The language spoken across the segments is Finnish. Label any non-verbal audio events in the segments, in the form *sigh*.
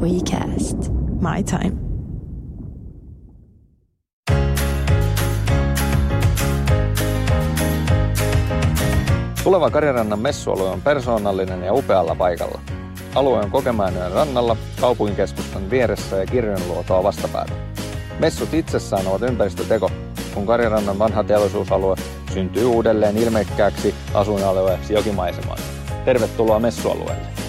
WeCast. My time. Tuleva Karirannan messualue on persoonallinen ja upealla paikalla. Alue on Kokemäenjoen rannalla, kaupunkikeskustan vieressä ja kirjonluotoa vastapäätä. Messut itsessään ovat ympäristöteko, kun Karirannan vanha teollisuusalue syntyy uudelleen ilmeikkääksi asuinalueeksi jokimaisemaan. Tervetuloa messualueelle.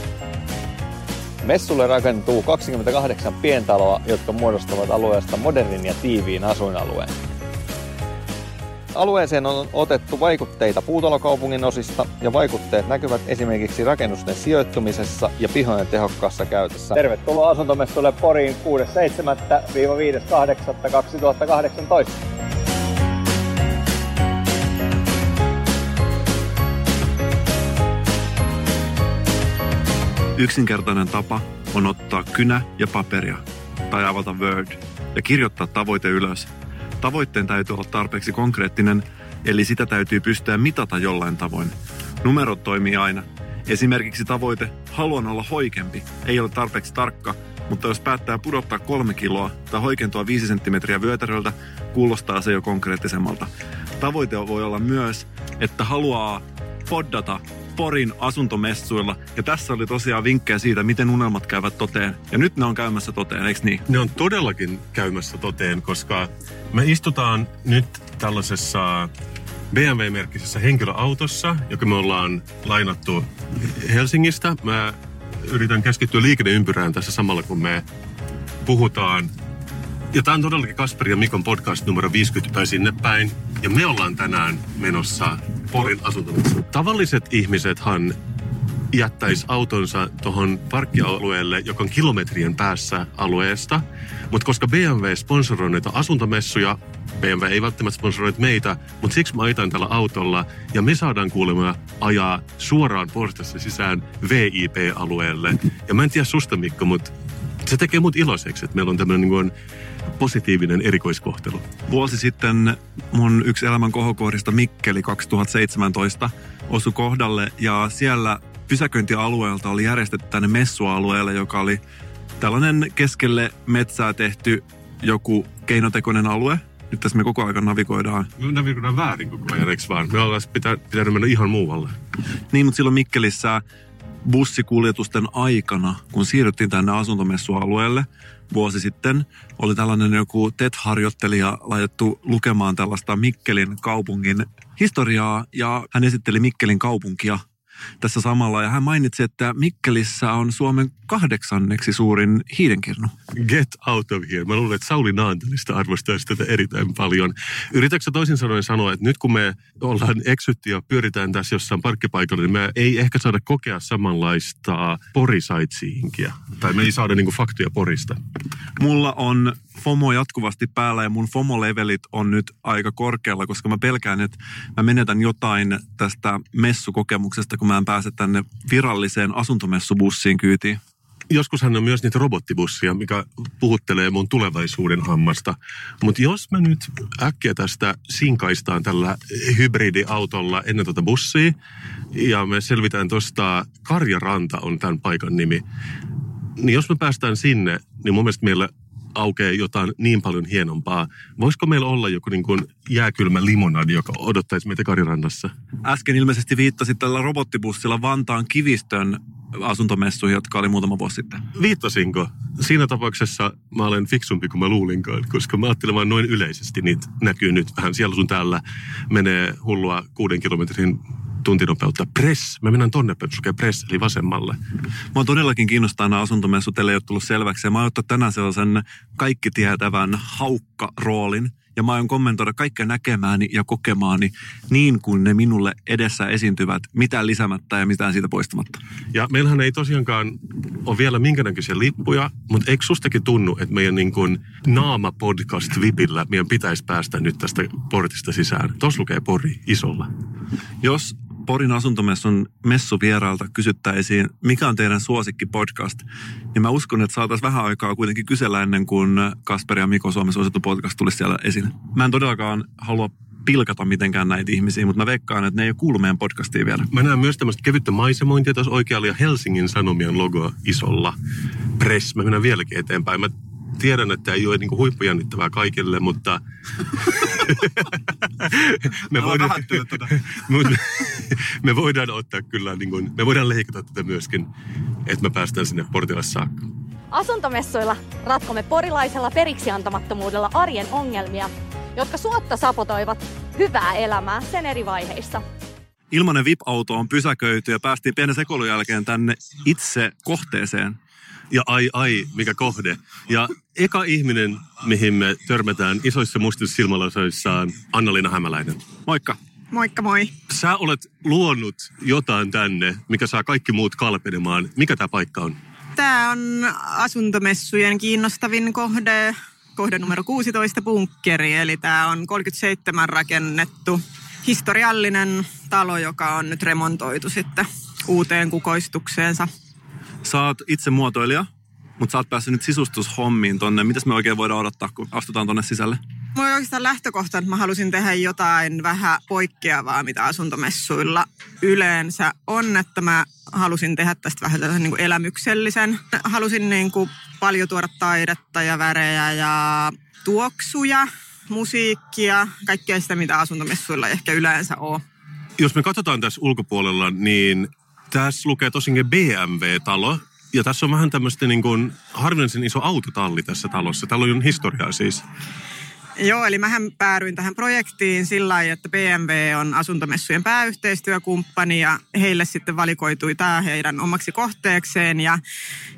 Messulle rakentuu 28 pientaloa, jotka muodostavat alueesta modernin ja tiiviin asuinalueen. Alueeseen on otettu vaikutteita puutalokaupungin osista ja vaikutteet näkyvät esimerkiksi rakennusten sijoittumisessa ja pihojen tehokkaassa käytössä. Tervetuloa asuntomessuille Poriin 6.7.-5.8.2018. Yksinkertainen tapa on ottaa kynä ja paperia tai avata Word ja kirjoittaa tavoite ylös. Tavoitteen täytyy olla tarpeeksi konkreettinen, eli sitä täytyy pystyä mitata jollain tavoin. Numerot toimii aina. Esimerkiksi tavoite haluan olla hoikempi ei ole tarpeeksi tarkka, mutta jos päättää pudottaa kolme kiloa tai hoikentua viisi senttimetriä vyötäröltä, kuulostaa se jo konkreettisemmalta. Tavoite voi olla myös, että haluaa poddata Porin asuntomessuilla. Ja tässä oli tosiaan vinkkejä siitä, miten unelmat käyvät toteen. Ja nyt ne on käymässä toteen, eikö niin? Ne on todellakin käymässä toteen, koska me istutaan nyt tällaisessa BMW-merkkisessä henkilöautossa, joka me ollaan lainattu Helsingistä. Mä yritän keskittyä liikenneympyrään tässä samalla, kun me puhutaan. Ja tämä on todellakin Kasperi ja Mikon podcast numero 50 tai sinne päin. Ja me ollaan tänään menossa Porin asuntomessuun. Tavalliset ihmisethan jättäisi autonsa tuohon parkkialueelle, joka on kilometrien päässä alueesta. Mutta koska BMW sponsoroi näitä asuntomessuja, BMW ei välttämättä sponsoroi meitä, mutta siksi mä ajan tällä autolla ja me saadaan kuulemma ajaa suoraan portassa sisään VIP-alueelle. Ja mä en tiedä susta Mikko, mutta se tekee mut iloiseksi, että meillä on tämmöinen niin positiivinen erikoiskohtelu. Vuosi sitten mun yksi elämän kohokohdista Mikkeli 2017 osui kohdalle ja siellä pysäköintialueelta oli järjestetty tänne messualueelle, joka oli tällainen keskelle metsää tehty joku keinotekoinen alue. Nyt tässä me koko ajan navigoidaan. Me navigoidaan väärin koko ajan, eikö vaan? Me ollaan pitää, pitänyt mennä ihan muualle. Niin, mutta silloin Mikkelissä bussikuljetusten aikana, kun siirryttiin tänne asuntomessualueelle vuosi sitten, oli tällainen joku TET-harjoittelija laitettu lukemaan tällaista Mikkelin kaupungin historiaa ja hän esitteli Mikkelin kaupunkia – tässä samalla. Ja hän mainitsi, että Mikkelissä on Suomen kahdeksanneksi suurin hiidenkirnu. Get out of here. Mä luulen, että Sauli Naantelista arvostaisi tätä erittäin paljon. Yritätkö toisin sanoen sanoa, että nyt kun me ollaan eksytty ja pyöritään tässä jossain parkkipaikalla, niin me ei ehkä saada kokea samanlaista porisaitsiinkiä. Tai me ei saada niinku faktoja porista. Mulla on FOMO jatkuvasti päällä ja mun FOMO-levelit on nyt aika korkealla, koska mä pelkään, että mä menetän jotain tästä messukokemuksesta, kun mä en pääse tänne viralliseen asuntomessubussiin kyytiin. Joskushan on myös niitä robottibussia, mikä puhuttelee mun tulevaisuuden hammasta. Mutta jos me nyt äkkiä tästä sinkaistaan tällä hybridiautolla ennen tuota bussia, ja me selvitään tuosta Karjaranta on tämän paikan nimi, niin jos me päästään sinne, niin mun mielestä meillä aukeaa jotain niin paljon hienompaa. Voisiko meillä olla joku niin kuin jääkylmä limonadi, joka odottaisi meitä Karirannassa? Äsken ilmeisesti viittasit tällä robottibussilla Vantaan kivistön asuntomessuihin, jotka oli muutama vuosi sitten. Viittasinko? Siinä tapauksessa mä olen fiksumpi kuin mä luulinkaan, koska mä ajattelen vaan noin yleisesti niitä näkyy nyt vähän siellä sun täällä menee hullua kuuden kilometrin tuntinopeutta. Press. Mä mennään tonne päin, press, eli vasemmalle. Mä oon todellakin kiinnostaa nämä asuntomessut, ei ole tullut selväksi. Ja mä oon tänään sellaisen kaikki tietävän haukka-roolin. Ja mä aion kommentoida kaikkea näkemääni ja kokemaani niin kuin ne minulle edessä esiintyvät, mitään lisämättä ja mitään siitä poistamatta. Ja meillähän ei tosiaankaan ole vielä minkäännäköisiä lippuja, mutta eikö sustakin tunnu, että meidän niin kuin naama-podcast-vipillä meidän pitäisi päästä nyt tästä portista sisään? Tuossa lukee Pori isolla. Jos Porin asuntomessun messuvierailta kysyttäisiin, mikä on teidän suosikki podcast, niin mä uskon, että saataisiin vähän aikaa kuitenkin kysellä ennen kuin Kasper ja Miko Suomen suosittu podcast tulisi siellä esille. Mä en todellakaan halua pilkata mitenkään näitä ihmisiä, mutta mä veikkaan, että ne ei ole kuullut meidän podcastiin vielä. Mä näen myös tämmöistä kevyttä maisemointia tuossa oikealla ja Helsingin Sanomien logoa isolla. press. Mä menen vieläkin eteenpäin. Mä tiedän, että ei ole niin huippujännittävää kaikille, mutta *laughs* me, voidaan. *laughs* Mut- me voidaan ottaa kyllä, niin kuin, me voidaan leikata tätä myöskin, että me päästään sinne portille saakka. Asuntomessuilla ratkomme porilaisella periksiantamattomuudella arjen ongelmia, jotka suotta sapotoivat hyvää elämää sen eri vaiheissa. Ilmanen VIP-auto on pysäköity ja päästiin pienen sekoilun jälkeen tänne itse kohteeseen. Ja ai ai, mikä kohde. Ja eka ihminen, mihin me törmätään isoissa mustissa silmälasoissaan, Anna-Liina Hämäläinen. Moikka. Moikka moi. Sä olet luonut jotain tänne, mikä saa kaikki muut kalpenemaan. Mikä tämä paikka on? Tämä on asuntomessujen kiinnostavin kohde, kohde numero 16 bunkkeri, eli tämä on 37 rakennettu historiallinen talo, joka on nyt remontoitu sitten uuteen kukoistukseensa. Sä oot itse muotoilija, mutta sä oot päässyt nyt sisustushommiin tonne. Mitäs me oikein voidaan odottaa, kun astutaan tonne sisälle? Mulla oli oikeastaan lähtökohta, että mä halusin tehdä jotain vähän poikkeavaa, mitä asuntomessuilla yleensä on, että mä halusin tehdä tästä vähän tällaisen niin kuin elämyksellisen. Halusin niin kuin paljon tuoda taidetta ja värejä ja tuoksuja, musiikkia, kaikkea sitä, mitä asuntomessuilla ei ehkä yleensä on. Jos me katsotaan tässä ulkopuolella, niin tässä lukee tosinkin BMW-talo. Ja tässä on vähän tämmöistä niin kuin harvinaisen iso autotalli tässä talossa. Täällä on historiaa siis. Joo, eli mähän päädyin tähän projektiin sillä lailla, että BMW on asuntomessujen pääyhteistyökumppani ja heille sitten valikoitui tämä heidän omaksi kohteekseen ja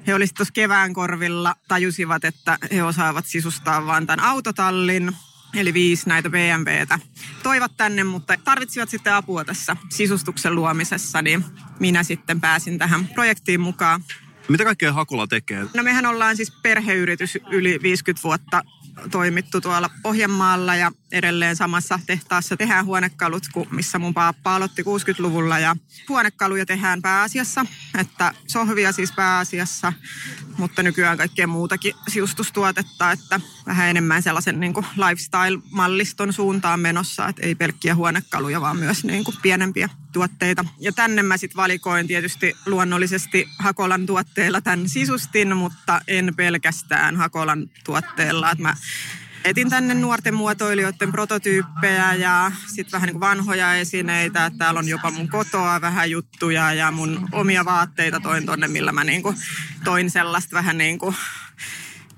he olisivat tuossa kevään korvilla, tajusivat, että he osaavat sisustaa vaan tämän autotallin, eli viisi näitä BMWtä toivat tänne, mutta tarvitsivat sitten apua tässä sisustuksen luomisessa, niin minä sitten pääsin tähän projektiin mukaan. Mitä kaikkea Hakola tekee? No mehän ollaan siis perheyritys yli 50 vuotta toimittu tuolla Pohjanmaalla ja edelleen samassa tehtaassa tehdään huonekalut, missä mun paappa aloitti 60-luvulla ja huonekaluja tehdään pääasiassa, että sohvia siis pääasiassa, mutta nykyään kaikkea muutakin siustustuotetta, että vähän enemmän sellaisen niin kuin lifestyle-malliston suuntaan menossa, että ei pelkkiä huonekaluja, vaan myös niin kuin pienempiä tuotteita. Ja tänne mä sitten valikoin tietysti luonnollisesti Hakolan tuotteilla tämän sisustin, mutta en pelkästään Hakolan tuotteella. Että mä etin tänne nuorten muotoilijoiden prototyyppejä ja sitten vähän niin vanhoja esineitä. Täällä on jopa mun kotoa vähän juttuja ja mun omia vaatteita toin tonne, millä mä niin kuin toin sellaista vähän niin kuin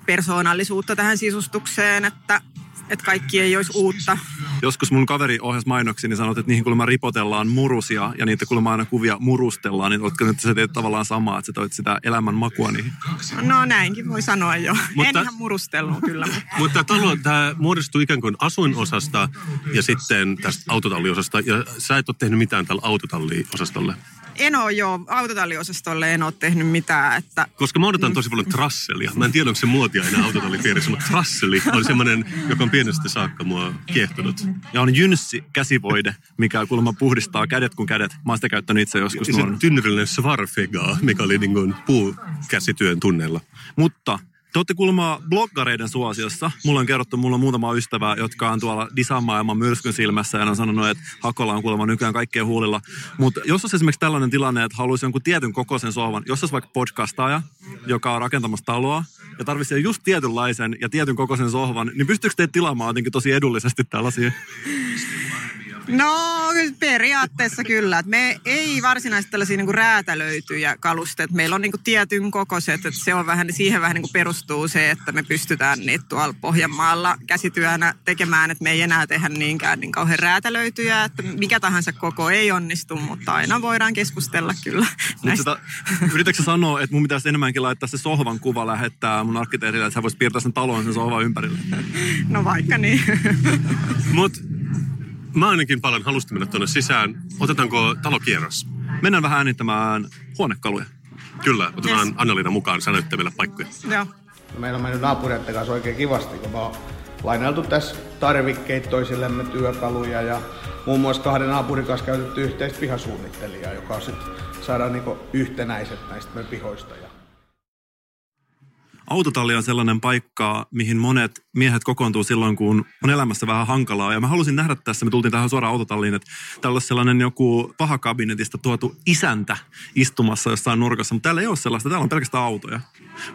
persoonallisuutta tähän sisustukseen, että, että kaikki ei olisi uutta. Joskus mun kaveri ohjasi mainoksia, niin sanoi, että niihin kuulemma ripotellaan murusia ja niitä kuulemma aina kuvia murustellaan. Niin oletko nyt sä teet tavallaan samaa, että sä toit sitä elämän makua niihin? No näinkin voi sanoa jo. Mutta- En ihan murustellut kyllä, mutta talo, tämä muodostuu ikään kuin asuinosasta ja sitten tästä autotalliosasta. Ja sä et ole tehnyt mitään tällä autotalliosastolle. en ole jo autotalliosastolle en ole tehnyt mitään, että Koska mä odotan tosi paljon trasselia. Mä en tiedä, onko se muotia enää autotallipiirissä, mutta trasseli on semmoinen, joka on pienestä saakka mua kiehtonut. Ja on jynssi käsivoide, mikä kuulemma puhdistaa kädet kuin kädet. Mä oon sitä käyttänyt itse joskus Ja se nuorena. tynnyrillinen svarfega, mikä oli niin kuin puukäsityön tunneilla. Mutta te olette kuulemma bloggareiden suosiossa. Mulla on kerrottu, mulla on muutama ystävä, jotka on tuolla design-maailman myrskyn silmässä ja on sanonut, että Hakola on kuulemma nykyään kaikkien huulilla. Mutta jos olisi esimerkiksi tällainen tilanne, että haluaisi jonkun tietyn kokoisen sohvan, jos olisi vaikka podcastaaja, joka on rakentamassa taloa ja tarvitsee just tietynlaisen ja tietyn kokoisen sohvan, niin pystyykö teitä tilaamaan jotenkin tosi edullisesti tällaisia? No kyllä periaatteessa kyllä. Et me ei varsinaisesti tällaisia niinku räätälöityjä kalusteet. Meillä on niinku tietyn kokoiset, että se on vähän, siihen vähän niinku perustuu se, että me pystytään niitä tuolla Pohjanmaalla käsityönä tekemään, että me ei enää tehdä niinkään niin kauhean räätälöityjä, että mikä tahansa koko ei onnistu, mutta aina voidaan keskustella kyllä Mutta yritätkö sä sanoa, että mun pitäisi enemmänkin laittaa se sohvan kuva lähettää mun arkkitehdille, että hän voisi piirtää sen talon sen sohvan ympärille? No vaikka niin. Mutta mä ainakin paljon halusta mennä tuonne sisään. Otetaanko talokierros? Mennään vähän äänittämään huonekaluja. Kyllä, otetaan Yes. Anna-Liina mukaan, sä näyttää meille paikkoja. Joo. Meillä on mennyt naapureiden kanssa oikein kivasti, kun me on lainailtu tässä tarvikkeita toisillemme työkaluja ja muun muassa kahden naapurin kanssa käytetty yhteistä pihasuunnittelijaa, joka sitten saadaan niinku yhtenäiset näistä meidän pihoista. Autotalli on sellainen paikka, mihin monet miehet kokoontuu silloin, kun on elämässä vähän hankalaa. Ja mä halusin nähdä tässä, me tultiin tähän suoraan autotalliin, että täällä olisi sellainen joku paha kabinetista tuotu isäntä istumassa jossain nurkassa. Mutta täällä ei ole sellaista, täällä on pelkästään autoja.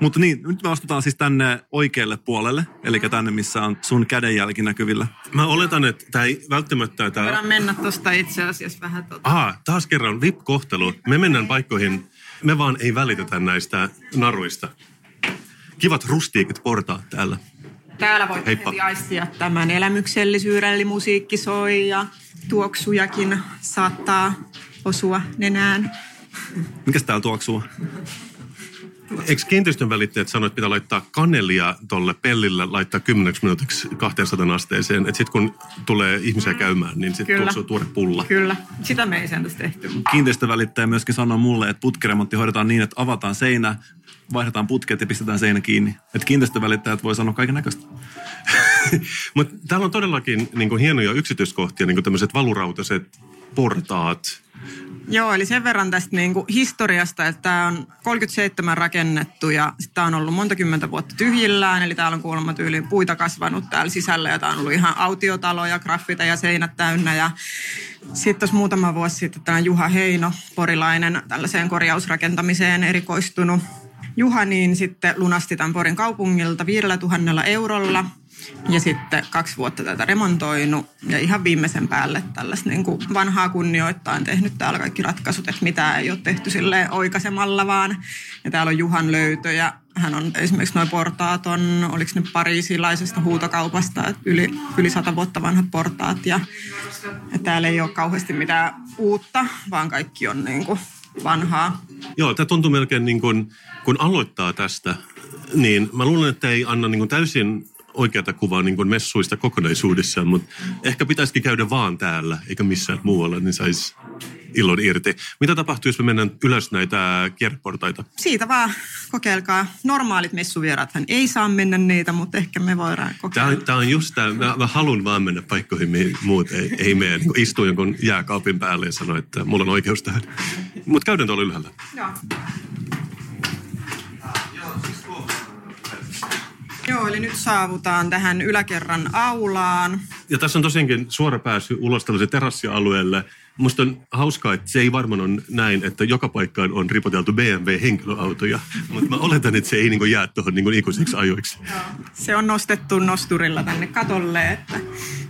Mutta niin, nyt me astutaan siis tänne oikealle puolelle, eli tänne, missä on sun kädenjälki näkyvillä. Mä oletan, että tämä ei välttämättä... Tää... Voidaan mennä tuosta itse asiassa vähän tuota. Aha, taas kerran VIP-kohtelu. Me mennään paikkoihin, me vaan ei välitetä näistä naruista. Kivat rustiikit portaat täällä. Täällä voit Heippa. heti aistia tämän elämyksellisyyden, eli musiikki soi ja tuoksujakin saattaa osua nenään. Mikäs täällä tuoksuu? Eikö kiinteistön välittäjät sano, että pitää laittaa kanelia tolle pellille, laittaa 10 minuutiksi 200 asteeseen, että sitten kun tulee ihmisiä käymään, niin sitten tuoksuu tuore pulla. Kyllä, sitä me ei sen tässä tehty. mutta- Kiinteistövälittäjä myöskin sanoi mulle, että putkiremontti hoidetaan niin, että avataan seinä, vaihdetaan putket ja pistetään seinä kiinni. Että kiinteistövälittäjät voi sanoa kaiken näköistä. *laughs* Mutta täällä on todellakin niin hienoja yksityiskohtia, niin tämmöiset valurautaiset portaat. Joo, eli sen verran tästä niin kuin historiasta, että tämä on 37 rakennettu ja tämä on ollut monta kymmentä vuotta tyhjillään. Eli täällä on kuulemma tyyliin puita kasvanut täällä sisällä ja tämä on ollut ihan autiotalo ja graffita ja seinät täynnä. Ja sitten tuossa muutama vuosi sitten tämä Juha Heino, porilainen, tällaiseen korjausrakentamiseen erikoistunut Juha, niin sitten lunasti tämän Porin kaupungilta 5000 eurolla. Ja sitten kaksi vuotta tätä remontoinut ja ihan viimeisen päälle tällaista niin kuin vanhaa kunnioittain tehnyt täällä kaikki ratkaisut, että mitä ei ole tehty silleen oikaisemalla vaan. Ja täällä on Juhan löytöjä. Hän on esimerkiksi noin portaat on, oliko ne pariisilaisesta huutokaupasta, yli, yli sata vuotta vanhat portaat. Ja, ja täällä ei ole kauheasti mitään uutta, vaan kaikki on niin kuin vanhaa. Joo, tämä tuntuu melkein niin kuin, kun aloittaa tästä, niin mä luulen, että ei anna niin kuin täysin oikeata kuvaa niin kuin messuista kokonaisuudessaan, mutta ehkä pitäisikin käydä vaan täällä, eikä missään muualla, niin saisi ilon irti. Mitä tapahtuu, jos me mennään ylös näitä kierreportaita? Siitä vaan kokeilkaa. Normaalit messuvieraathan ei saa mennä niitä, mutta ehkä me voidaan Tämä kokeilla. on, tämä on just tämä, mä, mä haluan vaan mennä paikkoihin, mihin muut ei, ei mene. Niin istuu jonkun jääkaapin päälle ja sanoo, että mulla on oikeus tähän. Mutta käydään tuolla ylhäällä. Joo. Joo, eli nyt saavutaan tähän yläkerran aulaan. Ja tässä on tosiaankin suora pääsy ulos tällaiselle terassialueelle. Musta on hauskaa, että se ei varmaan ole näin, että joka paikkaan on ripoteltu BMW-henkilöautoja. Mutta mä oletan, että se ei niinku jää tuohon niinku ikuisiksi ajoiksi. Se on nostettu nosturilla tänne katolle, että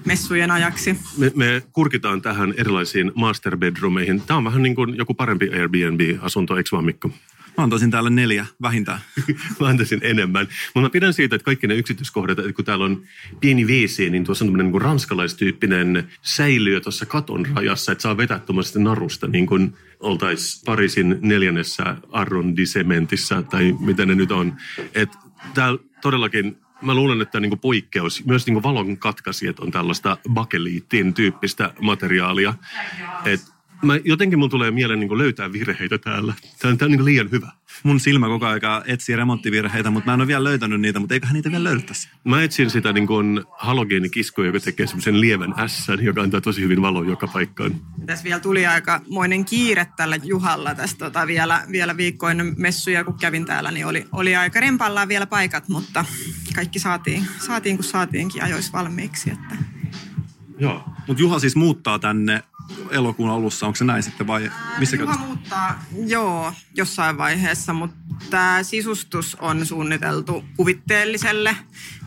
messujen ajaksi. Me, me kurkitaan tähän erilaisiin master bedroomeihin. Tämä on vähän niin kuin joku parempi Airbnb-asunto, eikö vaan Mikko? Mä antaisin täällä neljä vähintään. *laughs* Mä antaisin enemmän. Mutta mä pidän siitä, että kaikki ne yksityiskohdat, että kun täällä on pieni WC, niin tuossa on tämmöinen niin ranskalaistyyppinen säiliö tuossa katon rajassa, että saa vetää tuommoisesta narusta, niin kuin oltaisiin Pariisin neljännessä arrondissementissa, tai mitä ne nyt on. Että täällä todellakin Mä luulen, että niin poikkeus, myös niin valon katkaisijat on tällaista bakeliittin tyyppistä materiaalia. Et mä, jotenkin mulla tulee mieleen niin löytää virheitä täällä. Tämä on, tää on niin liian hyvä. Mun silmä koko ajan etsii remonttivirheitä, mutta mä en ole vielä löytänyt niitä, mutta eiköhän niitä vielä löydettäisi. Mä etsin sitä niin kuin halogeenikiskoa, joka tekee semmoisen lievän ässän, joka antaa tosi hyvin valoa joka paikkaan. Tässä vielä tuli aika moinen kiire tällä Juhalla tässä tota vielä, vielä viikko ennen messuja, kun kävin täällä, niin oli, oli aika rempallaan vielä paikat, mutta kaikki saatiin, saatiin kun saatiinkin ajoissa valmiiksi. Että. Joo. Mutta Juha siis muuttaa tänne elokuun alussa, onko se näin sitten vai missä Juha muuttaa, joo, jossain vaiheessa, mutta tämä sisustus on suunniteltu kuvitteelliselle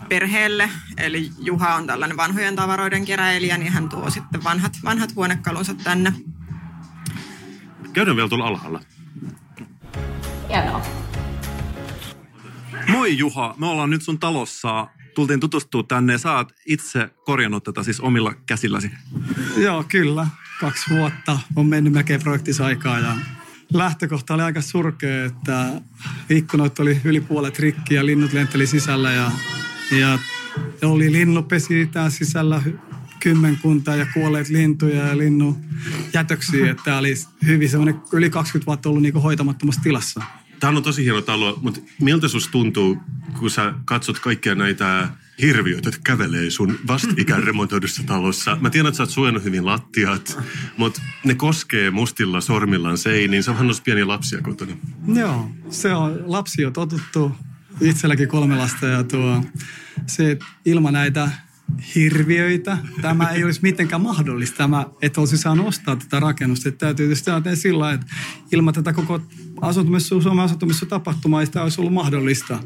perheelle. Eli Juha on tällainen vanhojen tavaroiden keräilijä, niin hän tuo sitten vanhat, vanhat huonekalunsa tänne. Käydään vielä tuolla alhaalla. Hienoa. Moi Juha, me ollaan nyt sun talossa. Tultiin tutustua tänne ja sä oot itse korjannut tätä siis omilla käsilläsi. Joo, kyllä. Kaksi vuotta on mennyt melkein projektissa aikaa ja lähtökohta oli aika surkea, että ikkunat oli yli puolet rikki ja linnut lenteli sisällä ja, ja oli linnupesi tää sisällä kymmenkunta ja kuolleet lintuja ja linnun jätöksiä, että tämä oli hyvin semmoinen yli 20 vuotta ollut niinku hoitamattomassa tilassa. Tämä on tosi hieno talo, mutta miltä susta tuntuu, kun sä katsot kaikkia näitä hirviöitä, jotka kävelee sun vastikään *laughs* remontoidussa talossa? Mä tiedän, että sä oot suojannut hyvin lattiat, mutta ne koskee mustilla sormillaan seiniin. Se on vähän pieniä lapsia kotona. Joo, se on lapsi on totuttu. Itselläkin kolme lasta ja tuo, se ilman näitä hirviöitä. Tämä ei olisi mitenkään mahdollista, tämä, että olisi saanut ostaa tätä rakennusta. Että täytyy tietysti ajatella sillä että ilman tätä koko asuntomessu, Suomen asuntomessu tapahtuma ei sitä olisi ollut mahdollista.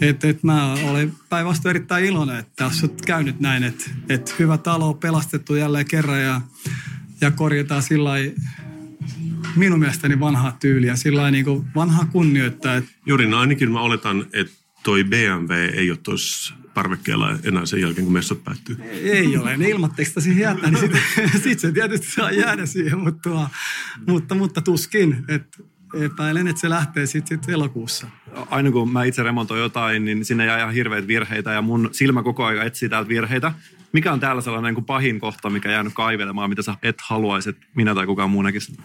Et, et mä olen päinvastoin erittäin iloinen, että tässä on käynyt näin, että et hyvä talo on pelastettu jälleen kerran ja, ja korjataan sillä minun mielestäni vanhaa tyyliä, sillä niin vanhaa kunnioittaa. Että... Juuri no ainakin mä oletan, että toi BMW ei ole tuossa parvekkeella enää sen jälkeen, kun messut päättyy? Ei ole. Ne ilmatteeksi siihen jättää, niin sitten *laughs* sit se tietysti saa jäädä siihen, mutta, mutta, mutta tuskin. Että epäilen, että se lähtee sitten sit elokuussa. Aina kun mä itse remontoin jotain, niin sinne jää ihan hirveitä virheitä ja mun silmä koko ajan etsii täältä virheitä. Mikä on täällä sellainen kuin pahin kohta, mikä jäänyt kaivelemaan, mitä sä et haluaisi, että minä tai kukaan muu näkisi?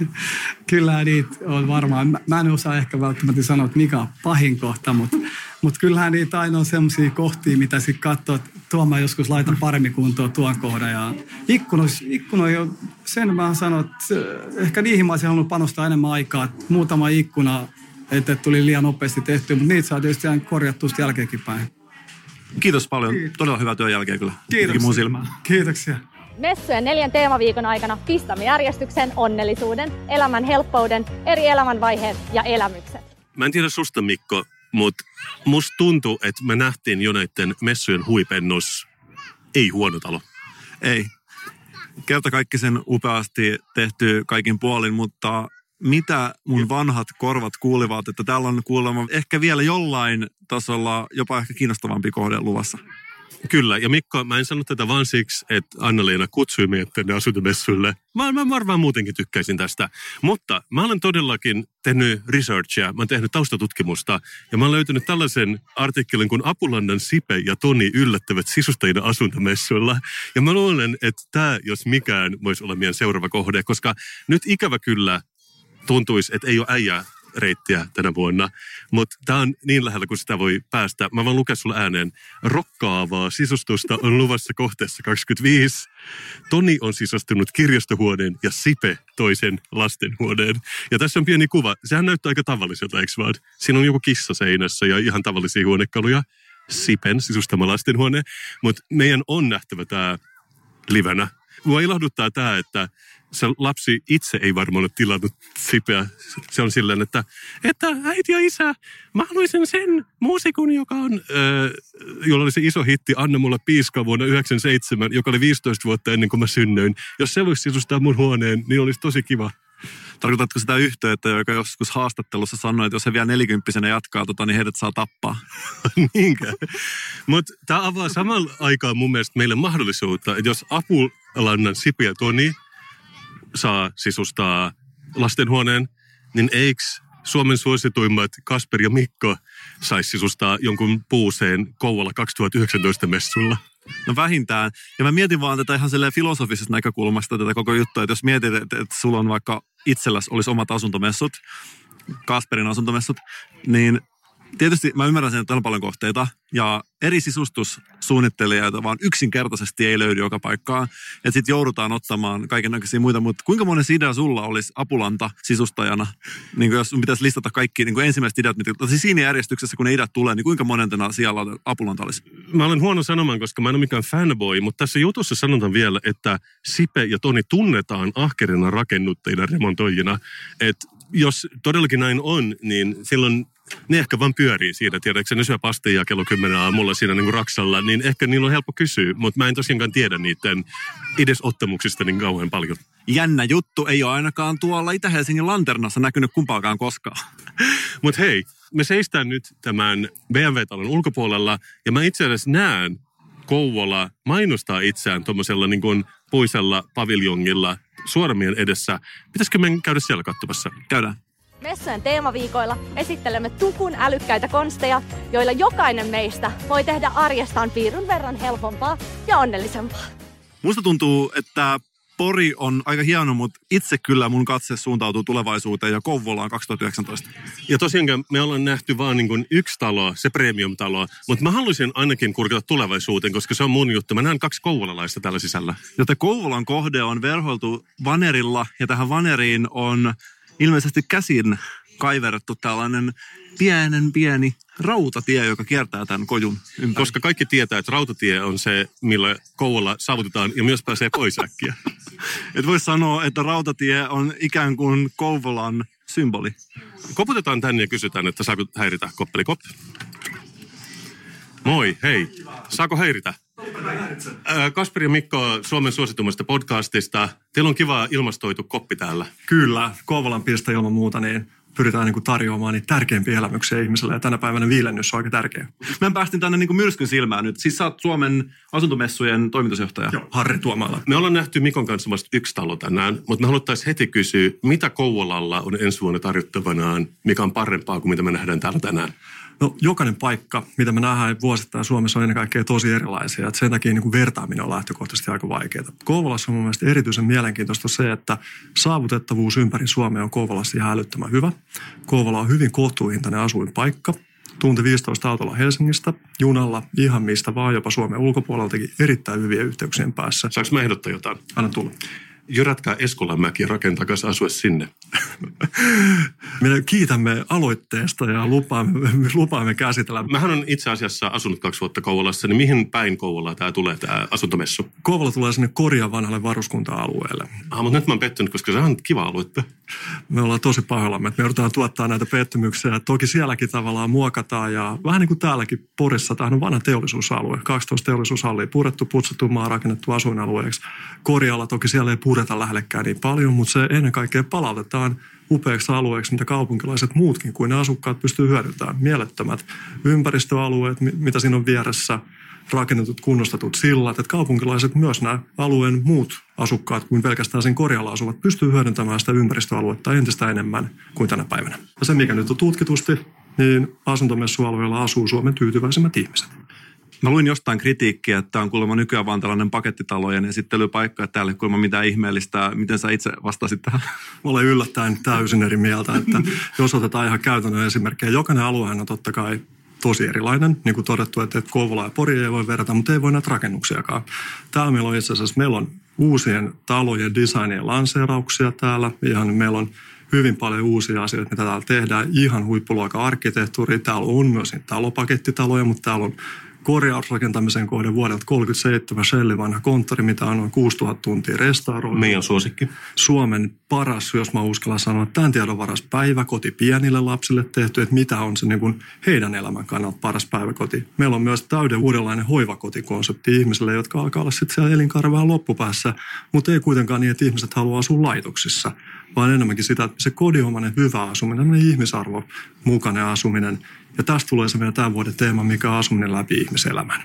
*laughs* Kyllä niitä on varmaan. Mä en osaa ehkä välttämättä sanoa, että mikä on pahin kohta, mutta, mutta kyllähän niitä aina on sellaisia kohtia, mitä sitten katsoo, että tuon mä joskus laitan paremmin kuntoon tuon kohdan. Ja ikkunoissa, ikkunoissa sen mä sanon, että ehkä niihin mä olisin halunnut panostaa enemmän aikaa. Muutama ikkuna, että tuli liian nopeasti tehty, mutta niitä saa tietysti korjattua jälkeenkin päin. Kiitos paljon. Kiitos. Todella hyvää työn jälkeen kyllä. Kiitos. mun silmään. Kiitoksia. Messujen neljän teemaviikon aikana pistämme järjestyksen onnellisuuden, elämän helppouden, eri elämänvaiheet ja elämykset. Mä en tiedä susta Mikko, mutta musta tuntuu, että me nähtiin jo näiden messujen huipennus. Ei huono talo. Ei. Kerta kaikki sen upeasti tehty kaikin puolin, mutta mitä mun vanhat korvat kuulivat, että täällä on kuulemma ehkä vielä jollain tasolla jopa ehkä kiinnostavampi kohde luvassa. Kyllä, ja Mikko, mä en sano tätä vaan siksi, että Anna-Leena kutsui meidät tänne asuntomessuille. Mä, mä varmaan muutenkin tykkäisin tästä. Mutta mä olen todellakin tehnyt researchia, mä oon tehnyt taustatutkimusta, ja mä oon löytänyt tällaisen artikkelin kuin Apulannan Sipe ja Toni yllättävät sisustajina asuntomessuilla. Ja mä luulen, että tämä, jos mikään, voisi olla meidän seuraava kohde, koska nyt ikävä kyllä tuntuisi, että ei ole äijää reittiä tänä vuonna. Mutta tämä on niin lähellä kuin sitä voi päästä. Mä voin lukea sulle ääneen. Rokkaavaa sisustusta on luvassa kohteessa 25. Toni on sisustunut kirjastohuoneen ja Sipe toisen lastenhuoneen. Ja tässä on pieni kuva. Sehän näyttää aika tavalliselta, eikö vaan? Siinä on joku kissa seinässä ja ihan tavallisia huonekaluja. Sipen sisustama lastenhuone. Mutta meidän on nähtävä tämä livenä. Mua ilahduttaa tämä, että se lapsi itse ei varmaan ole tilannut sipeä. Se on silleen, että, että äiti ja isä, mä haluaisin sen muusikun, joka on, öö, jolla oli se iso hitti Anna mulle piiska vuonna 97, joka oli 15 vuotta ennen kuin mä synnyin. Jos se voisi sisustaa mun huoneen, niin olisi tosi kiva. Tarkoitatko sitä yhteyttä, joka joskus haastattelussa sanoi, että jos he vielä nelikymppisenä jatkaa, tota, niin heidät saa tappaa? *laughs* Niinkö? Mutta tämä avaa samalla aikaa mun mielestä meille mahdollisuutta, että jos Apulannan Sipi ja Toni saa sisustaa lastenhuoneen, niin eikö Suomen suosituimmat Kasper ja Mikko saisi sisustaa jonkun puuseen Kouvola 2019 messulla? No vähintään. Ja mä mietin vaan tätä ihan filosofisesta näkökulmasta tätä koko juttua, että jos mietit, että, että sulla on vaikka itselläsi olisi omat asuntomessut, Kasperin asuntomessut, niin tietysti mä ymmärrän sen, että on paljon kohteita ja eri sisustussuunnittelijoita vaan yksinkertaisesti ei löydy joka paikkaan. Että sitten joudutaan ottamaan kaikenlaisia muita, mutta kuinka monen idea sulla olisi apulanta sisustajana? Niin jos pitäisi listata kaikki niin ensimmäiset ideat, mitä, siis siinä järjestyksessä kun ne ideat tulee, niin kuinka monentena siellä apulanta olisi? Mä olen huono sanomaan, koska mä en ole mikään fanboy, mutta tässä jutussa sanotaan vielä, että Sipe ja Toni tunnetaan ahkerina rakennuttajina, remontoijina. Että jos todellakin näin on, niin silloin ne ehkä vaan pyörii siitä, tiedätkö, ne syö pastia kello 10 aamulla siinä niin kuin raksalla, niin ehkä niillä on helppo kysyä, mutta mä en tosiaankaan tiedä niiden ottamuksista niin kauhean paljon. Jännä juttu, ei ole ainakaan tuolla Itä-Helsingin lanternassa näkynyt kumpaakaan koskaan. *laughs* mutta hei, me seistään nyt tämän BMW-talon ulkopuolella ja mä itse asiassa näen Kouvola mainostaa itseään tuommoisella niin kuin puisella paviljongilla suoramien edessä. Pitäisikö me käydä siellä katsomassa? Käydään. Messujen teemaviikoilla esittelemme tukun älykkäitä konsteja, joilla jokainen meistä voi tehdä arjestaan piirun verran helpompaa ja onnellisempaa. Musta tuntuu, että Pori on aika hieno, mutta itse kyllä mun katse suuntautuu tulevaisuuteen ja Kouvolaan 2019. Ja tosiaan me ollaan nähty vaan niin kuin yksi talo, se premium-talo, mutta mä haluaisin ainakin kurkata tulevaisuuteen, koska se on mun juttu. Mä näen kaksi kouvolalaista tällä sisällä. Joten Kouvolan kohde on verhoiltu vanerilla ja tähän vaneriin on ilmeisesti käsin kaiverrettu tällainen pienen pieni rautatie, joka kiertää tämän kojun ympäri. Koska kaikki tietää, että rautatie on se, millä Kouvola saavutetaan ja myös pääsee pois äkkiä. *laughs* Et voisi sanoa, että rautatie on ikään kuin Kouvolan symboli. Koputetaan tänne ja kysytään, että saako häiritä koppeli kop. Moi, hei. Saako häiritä? Ää, Kasperi ja Mikko Suomen suositummasta podcastista. Teillä on kiva ilmastoitu koppi täällä. Kyllä, Kouvolan pistä ilman muuta, niin pyritään niin kuin tarjoamaan niitä tärkeimpiä elämyksiä ihmiselle. Ja tänä päivänä viilennys on aika tärkeä. Me päästiin tänne niin kuin myrskyn silmään nyt. Siis sä oot Suomen asuntomessujen toimitusjohtaja. Joo, Harri Tuomala. Me ollaan nähty Mikon kanssa vasta yksi talo tänään, mutta me haluttaisiin heti kysyä, mitä Kouvolalla on ensi vuonna tarjottavanaan, mikä on parempaa kuin mitä me nähdään täällä tänään? No, jokainen paikka, mitä me nähdään vuosittain Suomessa, on ennen kaikkea tosi erilaisia. Et sen takia niin kuin vertaaminen on lähtökohtaisesti aika vaikeaa. Kouvolassa on mun mielestä erityisen mielenkiintoista se, että saavutettavuus ympäri Suomea on Kouvolassa ihan älyttömän hyvä. Kouvola on hyvin kohtuuhintainen asuinpaikka. Tunti 15 autolla Helsingistä, junalla, ihan mistä vaan, jopa Suomen ulkopuoleltakin erittäin hyviä yhteyksien päässä. Saanko mä ehdottaa jotain? Anna tulla. Jyrätkää Eskolanmäki ja rakentakaa asua sinne. Me kiitämme aloitteesta ja lupaamme, lupaamme käsitellä. Mähän on itse asiassa asunut kaksi vuotta Kouvolassa, niin mihin päin Kouvolaa tämä tulee, tämä asuntomessu? Kouvola tulee sinne Korjan vanhalle varuskunta-alueelle. Ah, mutta nyt mä oon pettynyt, koska se on kiva aluetta. Me ollaan tosi pahoillamme, että me joudutaan tuottaa näitä pettymyksiä. Toki sielläkin tavallaan muokataan ja vähän niin kuin täälläkin Porissa, tämä on vanha teollisuusalue. 12 teollisuushallia purettu, putsattu maa, rakennettu asuinalueeksi. Korjalla toki siellä ei pureta lähellekään niin paljon, mutta se ennen kaikkea palautetaan upeaksi alueeksi, mitä kaupunkilaiset muutkin kuin ne asukkaat pystyy hyödyntämään. Mielettömät ympäristöalueet, mitä siinä on vieressä, rakennetut, kunnostetut sillat, että kaupunkilaiset myös nämä alueen muut asukkaat kuin pelkästään sen korjalla asuvat pystyy hyödyntämään sitä ympäristöaluetta entistä enemmän kuin tänä päivänä. Ja se, mikä nyt on tutkitusti, niin asuntomessualueella asuu Suomen tyytyväisimmät ihmiset. Mä luin jostain kritiikkiä, että tämä on kuulemma nykyään vaan tällainen pakettitalojen esittelypaikka, että täällä ei kuulemma mitään ihmeellistä. Miten sä itse vastasit tähän? Mä olen yllättäen täysin eri mieltä, että jos otetaan ihan käytännön esimerkkejä, jokainen aluehan on totta kai tosi erilainen. Niin kuin todettu, että Kouvola ja Pori ei voi verrata, mutta ei voi näitä rakennuksiakaan. Täällä meillä on itse asiassa, meillä on uusien talojen designien lanseerauksia täällä. Ihan meillä on hyvin paljon uusia asioita, mitä täällä tehdään. Ihan huippuluokan arkkitehtuuri. Täällä on myös talopakettitaloja, mutta täällä on korjausrakentamisen kohde vuodelta 37 Shelley vanha konttori, mitä on noin 6000 tuntia restauroitu. Meidän suosikki. Suomen paras, jos mä uskallan sanoa, tämän tiedon varas päiväkoti pienille lapsille tehty, että mitä on se niin kuin heidän elämän kannalta paras päiväkoti. Meillä on myös täyden uudenlainen hoivakotikonsepti ihmisille, jotka alkaa olla sitten siellä elinkaaren loppupäässä, mutta ei kuitenkaan niin, että ihmiset haluaa asua laitoksissa, vaan enemmänkin sitä, että se kodinomainen hyvä asuminen, ihmisarvo mukainen asuminen. Ja tästä tulee se meidän tämän vuoden teema, mikä on asuminen läpi ihmiselämän.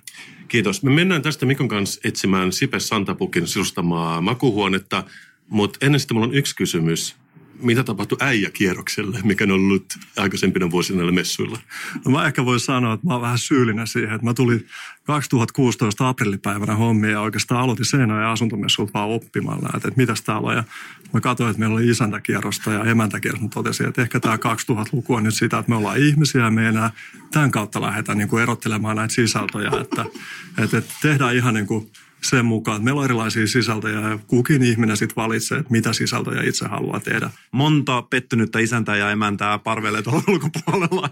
Kiitos. Me mennään tästä Mikon kanssa etsimään Sipe Santapukin sisustamaa makuhuonetta, mutta ennen sitä mulla on yksi kysymys. Mitä tapahtui äijäkierrokselle, mikä on ollut aikaisempina vuosina näillä messuilla? No mä ehkä voin sanoa, että mä oon vähän syyllinen siihen, että mä tulin 2016 aprillipäivänä hommia ja oikeastaan aloitin Seinä ja asuntomessulta vaan oppimaan näitä, että mitäs täällä on. Ja mä katsoin, että meillä oli isäntäkierrosta ja emäntäkierrosta. Mä totesin, että ehkä tämä 2000-luku on nyt sitä, että me ollaan ihmisiä ja me enää tämän kautta lähdetä niin erottelemaan näitä sisältöjä. Että, että, että tehdään ihan niin kuin sen mukaan, että meillä on erilaisia sisältöjä ja kukin ihminen sitten valitsee, että mitä sisältöjä itse haluaa tehdä. Monta pettynyttä isäntää ja emäntää parveilee tuolla *laughs* ulkopuolella.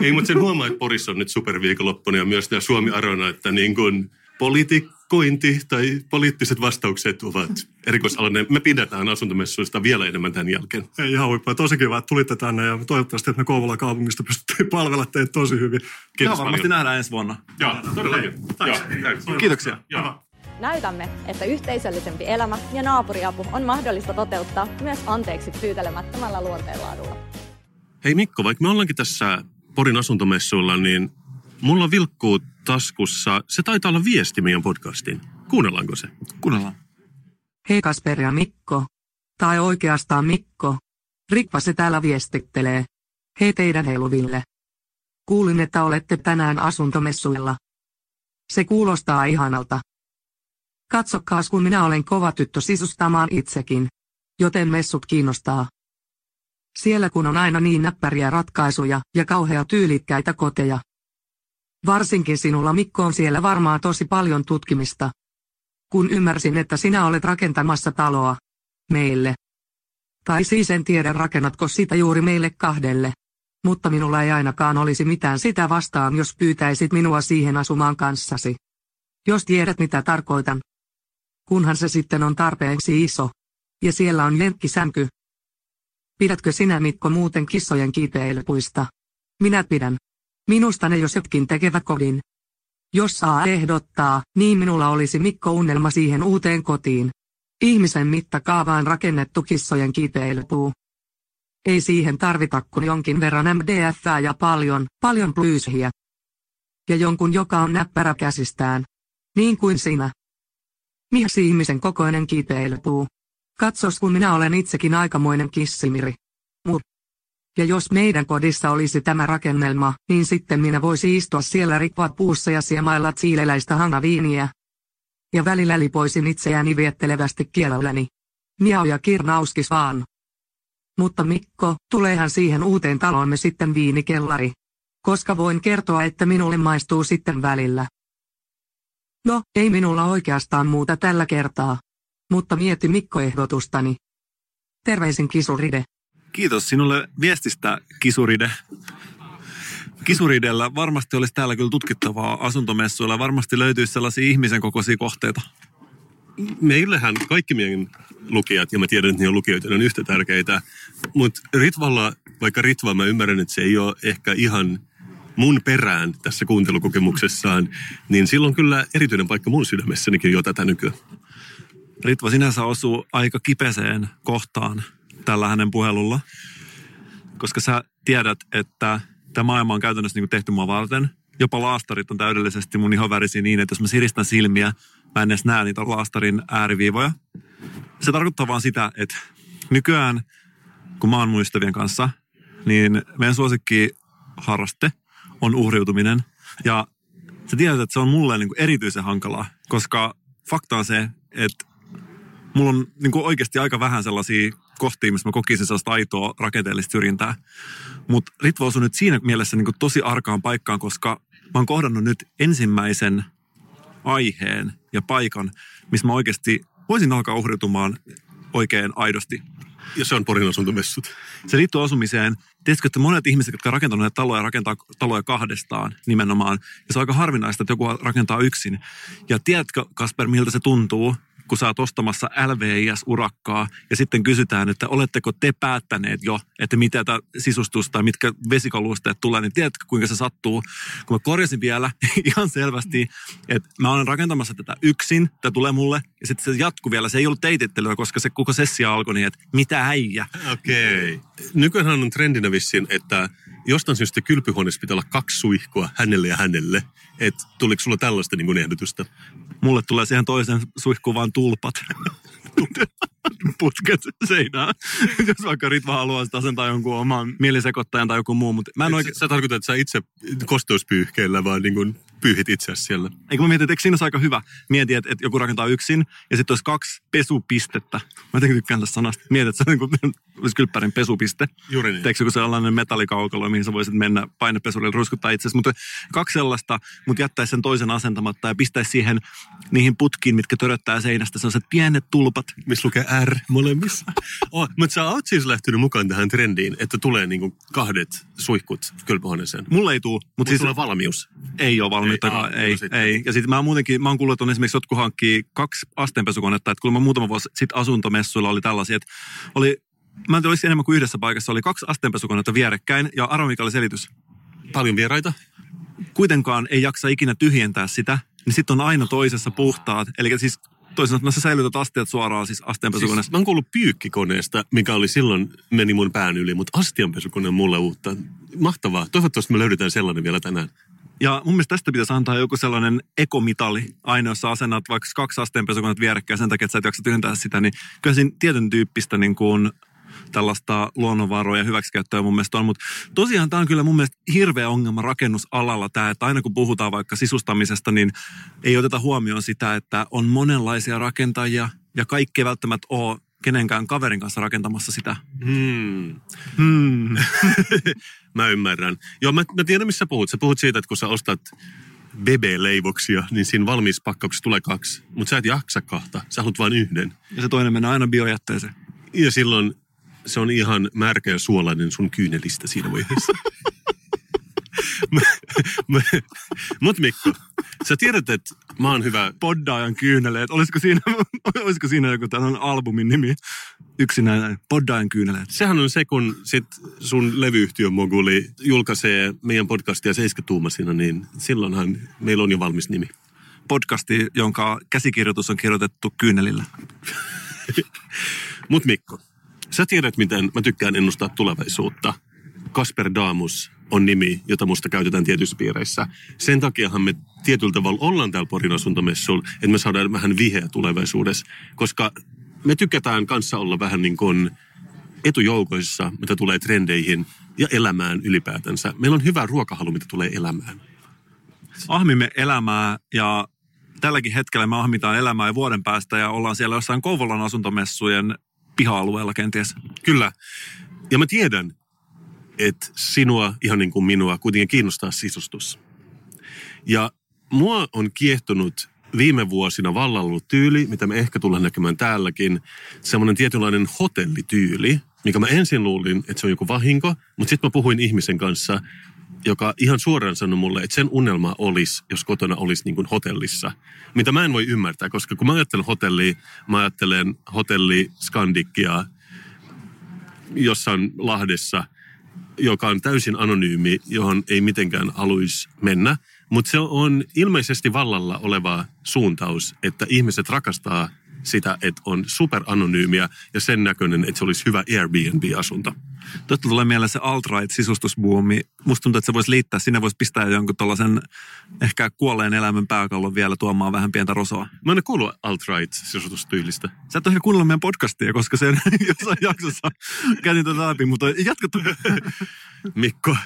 Ei, mutta sen huomaa, että Porissa on nyt superviikonloppuna ja myös tämä Suomi Arona, että niin kuin poliitikointi tai poliittiset vastaukset ovat erikoisalainen. Me pidetään asuntomessuista vielä enemmän tämän jälkeen. Ei ihan huippua. Tosi kiva, että tulitte tänne ja toivottavasti, että me Kouvola kaupungista pystyttiin palvella teitä tosi hyvin. Kiitos Joo, varmasti paljon. nähdään ensi vuonna. Joo, todellakin. Joo, Kiitoksia. Joo. Näytämme, että yhteisöllisempi elämä ja naapuriapu on mahdollista toteuttaa myös anteeksi pyytelemättömällä luonteenlaadulla. Hei Mikko, vaikka me ollaankin tässä Porin asuntomessuilla, niin mulla vilkkuu taskussa. Se taitaa olla viesti meidän podcastiin. Kuunnellaanko se? Kuunnellaan. Hei Kasper ja Mikko. Tai oikeastaan Mikko. Rikva se täällä viestittelee. Hei teidän heiluville. Kuulin, että olette tänään asuntomessuilla. Se kuulostaa ihanalta. Katsokaas kun minä olen kova tyttö sisustamaan itsekin. Joten messut kiinnostaa. Siellä kun on aina niin näppäriä ratkaisuja ja kauhea tyylikkäitä koteja. Varsinkin sinulla Mikko on siellä varmaan tosi paljon tutkimista. Kun ymmärsin, että sinä olet rakentamassa taloa. Meille. Tai siis en tiedä rakennatko sitä juuri meille kahdelle. Mutta minulla ei ainakaan olisi mitään sitä vastaan, jos pyytäisit minua siihen asumaan kanssasi. Jos tiedät mitä tarkoitan. Kunhan se sitten on tarpeeksi iso. Ja siellä on lenkkisänky. Pidätkö sinä Mikko muuten kissojen kiipeilypuista? Minä pidän. Minusta ne jos jotkin tekevät kodin. Jos saa ehdottaa, niin minulla olisi Mikko unelma siihen uuteen kotiin. Ihmisen mittakaavaan rakennettu kissojen kiipeilypuu. Ei siihen tarvita kuin jonkin verran MDF ja paljon, paljon plyysiä. Ja jonkun, joka on näppärä käsistään. Niin kuin sinä. Miksi ihmisen kokoinen kiipeilypuu? Katsos kun minä olen itsekin aikamoinen kissimiri. Ja jos meidän kodissa olisi tämä rakennelma, niin sitten minä voisi istua siellä rikkoa puussa ja siemailla siileläistä hanaviiniä. Ja välillä lipoisin itseäni viettelevästi kielelläni. Miau ja kirnauskis vaan. Mutta Mikko, tuleehan siihen uuteen taloomme sitten viinikellari. Koska voin kertoa, että minulle maistuu sitten välillä. No, ei minulla oikeastaan muuta tällä kertaa. Mutta mieti Mikko-ehdotustani. Terveisin Kisuride. Kiitos sinulle viestistä, Kisuride. Kisuridellä varmasti olisi täällä kyllä tutkittavaa asuntomessuilla. Varmasti löytyisi sellaisia ihmisen kokoisia kohteita. Meillähän kaikki meidän lukijat, ja mä tiedän, että ne on lukijoita, ne on yhtä tärkeitä. Mutta Ritvalla, vaikka Ritva, mä ymmärrän, että se ei ole ehkä ihan mun perään tässä kuuntelukokemuksessaan, niin silloin kyllä erityinen paikka mun sydämessänikin jo tätä nykyään. Ritva sinänsä osuu aika kipeeseen kohtaan tällä hänen puhelulla, koska sä tiedät, että tämä maailma on käytännössä niin tehty mua varten. Jopa laastarit on täydellisesti mun ihonvärisiä niin, että jos mä siristän silmiä, mä en edes näe niitä laastarin ääriviivoja. Se tarkoittaa vaan sitä, että nykyään, kun mä oon mun ystävien kanssa, niin meidän suosikki harraste on uhriutuminen. Ja sä tiedät, että se on mulle niin kuin erityisen hankalaa, koska fakta on se, että mulla on niin kuin oikeasti aika vähän sellaisia kohtia, missä mä kokisin sellaista aitoa rakenteellista syrjintää. Mutta Ritva osui nyt siinä mielessä niin kuin tosi arkaan paikkaan, koska mä oon kohdannut nyt ensimmäisen aiheen ja paikan, missä mä oikeasti voisin alkaa uhriutumaan oikein aidosti. Ja se on Porin asuntomessut. Se liittyy asumiseen. Tiedätkö, että monet ihmiset, jotka rakentaa näitä taloja, rakentaa taloja kahdestaan nimenomaan. Ja se on aika harvinaista, että joku rakentaa yksin. Ja tiedätkö, Kasper, miltä se tuntuu, kun sä oot ostamassa LVIS-urakkaa ja sitten kysytään, että oletteko te päättäneet jo, että mitä tämä sisustus tai mitkä vesikalusteet tulee, niin tiedätkö kuinka se sattuu? Kun mä korjasin vielä *laughs* ihan selvästi, että mä olen rakentamassa tätä yksin, tämä tulee mulle ja sitten se jatkuu vielä. Se ei ollut teitittelyä, koska se koko sessio alkoi niin, että mitä äijä. Okei. Okay. Nykyään on trendinä vissiin, että jostain syystä kylpyhuoneessa pitää olla kaksi suihkua hänelle ja hänelle. Että tuliko sulla tällaista niin ehdotusta? Mulle tulee siihen toisen suihkuun vaan tulpat. Putket seinään. Jos vaikka Ritva haluaa sitä asentaa jonkun oman mielisekoittajan tai joku muu. Mutta mä en oikein... Sä tarkoitat, että sä itse kosteuspyyhkeellä vaan niin kuin pyyhit itseäsi siellä. Eikö mä mietin, että eikö siinä olisi aika hyvä? Mietin, että, että joku rakentaa yksin ja sitten olisi kaksi pesupistettä. Mä jotenkin tykkään tästä sanasta. Mietin, että se on niin kuin, *laughs* olisi kylppärin pesupiste. Juuri niin. Teekö joku sellainen metallikaukalo, mihin sä voisit mennä painepesurilla ruiskuttaa itsesi. Mutta kaksi sellaista, mutta jättäisi sen toisen asentamatta ja pistäisi siihen niihin putkiin, mitkä töröttää seinästä sellaiset pienet tulpat. Missä lukee R molemmissa. oh, mutta sä oot siis lähtenyt mukaan tähän trendiin, että tulee niin kuin kahdet suihkut kylpyhuoneeseen. Mulle ei tuu, mutta Mutta siis valmius. ei ole valmiutta. Ei, Ei, aa, ei, no ei. Ja sitten mä muutenkin, mä oon kuullut, että on esimerkiksi jotkut hankkii kaksi asteenpesukonetta, että kun mä muutama vuosi sitten asuntomessuilla oli tällaisia, että oli, mä en tiedä, oliko enemmän kuin yhdessä paikassa, oli kaksi asteenpesukonetta vierekkäin, ja arvo mikä oli selitys. Paljon vieraita. Kuitenkaan ei jaksa ikinä tyhjentää sitä, niin sitten on aina toisessa puhtaat. Eli siis toisin sanoen sä säilytät asteet suoraan siis asteenpesukoneesta. Siis, mä oon kuullut pyykkikoneesta, mikä oli silloin, meni mun pään yli, mutta astianpesukone on mulle uutta. Mahtavaa. Toivottavasti me löydetään sellainen vielä tänään. Ja mun mielestä tästä pitäisi antaa joku sellainen ekomitali, aina jos sä asennat vaikka kaksi asteenpesukonetta vierekkäin sen takia, että sä et jaksa tyhjentää sitä, niin kyllä siinä tietyn tyyppistä niin kuin tällaista luonnonvaroja hyväksikäyttöä mun mielestä on. Mutta tosiaan tämä on kyllä mun mielestä hirveä ongelma rakennusalalla tämä, että aina kun puhutaan vaikka sisustamisesta, niin ei oteta huomioon sitä, että on monenlaisia rakentajia ja kaikki ei välttämättä ole kenenkään kaverin kanssa rakentamassa sitä. Hmm. Hmm. *laughs* *laughs* Mä ymmärrän. Joo, mä, mä tiedän, missä puhut. Sä puhut siitä, että kun sä ostat BB-leivoksia, niin siinä valmiispakkauksessa tulee kaksi. Mutta sä et jaksa kahta. Sä haluat vain yhden. Ja se toinen menee aina biojätteeseen. Ja silloin se on ihan märkä ja suolainen sun kyynelistä siinä vaiheessa. *laughs* Mutta Mikko, sä tiedät, että mä oon hyvä Poddaajan kyyneleet. Olisiko siinä, olisiko siinä joku tällainen albumin nimi? yksinään poddain kyyneleet. Sehän on se, kun sit sun levyyhtiön moguli julkaisee meidän podcastia 70-tuumasina, niin silloinhan meillä on jo valmis nimi. Podcasti, jonka käsikirjoitus on kirjoitettu kyynelillä. Mut Mikko, sä tiedät, miten mä tykkään ennustaa tulevaisuutta. Kasper Daamus on nimi, jota musta käytetään tietyissä piireissä. Sen takiahan me tietyllä tavalla ollaan täällä Porin asuntomessulla, että me saadaan vähän viheä tulevaisuudessa. Koska me tykätään kanssa olla vähän niin kuin etujoukoissa, mitä tulee trendeihin ja elämään ylipäätänsä. Meillä on hyvä ruokahalu, mitä tulee elämään. Ahmimme elämää ja tälläkin hetkellä me ahmitaan elämää jo vuoden päästä ja ollaan siellä jossain Kouvolan asuntomessujen piha-alueella kenties. Kyllä. Ja mä tiedän, että sinua, ihan niin kuin minua, kuitenkin kiinnostaa sisustus. Ja mua on kiehtonut viime vuosina vallalla tyyli, mitä me ehkä tullaan näkemään täälläkin, semmoinen tietynlainen hotellityyli, mikä mä ensin luulin, että se on joku vahinko, mutta sitten mä puhuin ihmisen kanssa, joka ihan suoraan sanoi mulle, että sen unelma olisi, jos kotona olisi niin kuin hotellissa. Mitä mä en voi ymmärtää, koska kun mä ajattelen hotellia, mä ajattelen hotelli Skandikia jossain Lahdessa, joka on täysin anonyymi, johon ei mitenkään haluaisi mennä. Mutta se on ilmeisesti vallalla oleva suuntaus, että ihmiset rakastaa sitä, että on superanonyymiä ja sen näköinen, että se olisi hyvä Airbnb-asunto. Totta tulee mieleen se alt-right sisustusbuumi. Musta tuntuu, että se voisi liittää, sinne voisi pistää jonkun tuollaisen ehkä kuolleen elämän pääkallon vielä tuomaan vähän pientä rosoa. Mä en kuullut alt-right sisustustyylistä. Sä et ole ehkä kuunnellut meidän podcastia, koska sen *laughs* jossain jaksossa käytin tätä läpi, mutta jatka *laughs* Mikko,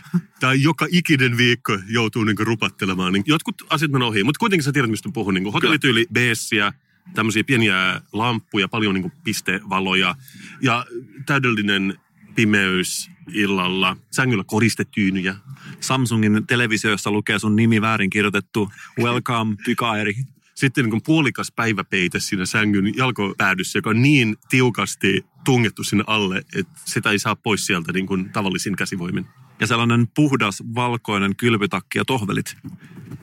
tämä joka ikinen viikko joutuu niinku rupattelemaan. Niin jotkut asiat menee ohi, mutta kuitenkin sä tiedät, mistä puhun. Niin hotellityyli, beessiä, tämmöisiä pieniä lamppuja, paljon niin pistevaloja ja täydellinen pimeys illalla, sängyllä koristetyynyjä. Samsungin televisio, jossa lukee sun nimi väärin kirjoitettu, welcome Pykaeri. Sitten niin puolikas päiväpeite siinä sängyn jalkopäädyssä, joka on niin tiukasti tungettu sinne alle, että sitä ei saa pois sieltä niin kuin tavallisin käsivoimin. Ja sellainen puhdas, valkoinen kylpytakki ja tohvelit.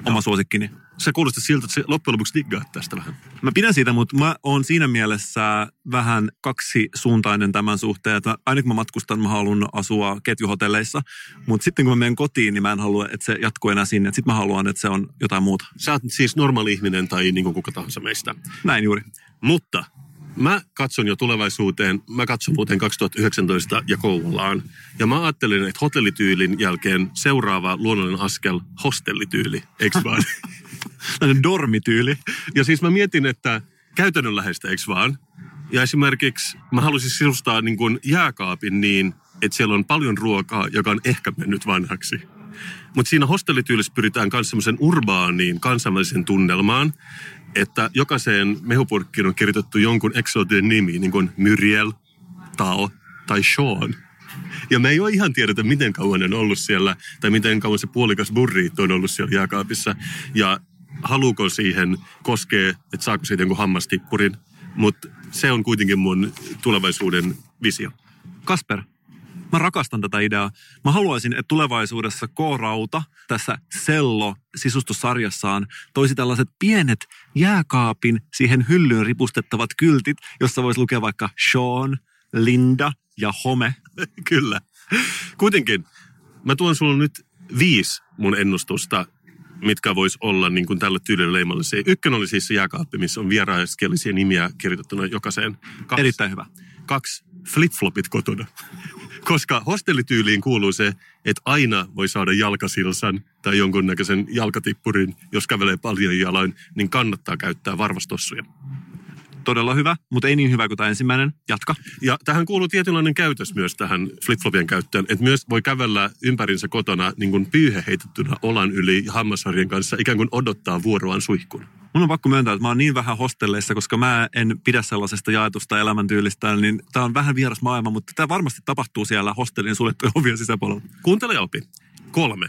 Oma suosikkini. Se kuulostaa siltä, että se loppujen lopuksi diggaa tästä vähän. Mä pidän siitä, mutta mä oon siinä mielessä vähän kaksisuuntainen tämän suhteen, että aina kun mä matkustan, mä haluan asua ketjuhotelleissa, mutta sitten kun mä menen kotiin, niin mä en halua, että se jatkuu enää sinne. Sitten mä haluan, että se on jotain muuta. Sä oot siis normaali ihminen tai niin kuin kuka tahansa meistä. Näin juuri. Mutta mä katson jo tulevaisuuteen, mä katson vuoteen 2019 ja Kouvolaan. Ja mä ajattelin, että hotellityylin jälkeen seuraava luonnollinen askel, hostellityyli, eikö vaan? *laughs* dormityyli. Ja siis mä mietin, että käytännönläheistä, eikö vaan? Ja esimerkiksi mä haluaisin sisustaa niin kuin jääkaapin niin, että siellä on paljon ruokaa, joka on ehkä mennyt vanhaksi. Mutta siinä hostellityylissä pyritään myös semmoisen urbaaniin kansainvälisen tunnelmaan, että jokaiseen mehupurkkiin on kirjoitettu jonkun eksoottinen nimi, niin kuin Muriel, Tao tai Sean. Ja me ei ole ihan tiedetä, miten kauan on ollut siellä, tai miten kauan se puolikas burriito on ollut siellä jääkaapissa. Ja haluuko siihen koskee, että saako siitä jonkun hammastippurin. Mutta se on kuitenkin mun tulevaisuuden visio. Kasper, mä rakastan tätä ideaa. Mä haluaisin, että tulevaisuudessa K-Rauta tässä Sello-sisustussarjassaan toisi tällaiset pienet jääkaapin siihen hyllyyn ripustettavat kyltit, jossa voisi lukea vaikka Sean, Linda ja Home. *laughs* Kyllä. Kuitenkin, mä tuon sulle nyt viisi mun ennustusta, mitkä vois olla niin kuin tällä tyylillä leimallisia. Ykkönen oli siis se jääkaappi, missä on vieraiskielisiä nimiä kirjoitettuna jokaiseen. Kaksi, Erittäin hyvä. Kaksi, flip-flopit kotona. Koska hostellityyliin kuuluu se, että aina voi saada jalkasilsan tai jonkunnäköisen jalkatippurin, jos kävelee paljon jaloin, niin kannattaa käyttää varvastossuja. Todella hyvä, mutta ei niin hyvä kuin tämä ensimmäinen. Jatka. Ja tähän kuuluu tietynlainen käytös myös tähän flipflopien käyttöön, että myös voi kävellä ympärinsä kotona niin kuin pyyhe heitettynä olan yli ja hammasharjan kanssa ikään kuin odottaa vuoroaan suihkun. Mun on pakko myöntää, että mä oon niin vähän hostelleissa, koska mä en pidä sellaisesta jaetusta elämäntyylistä, niin tämä on vähän vieras maailma, mutta tämä varmasti tapahtuu siellä hostellin suljettujen ovien sisäpuolella. Kuuntele opi. Kolme.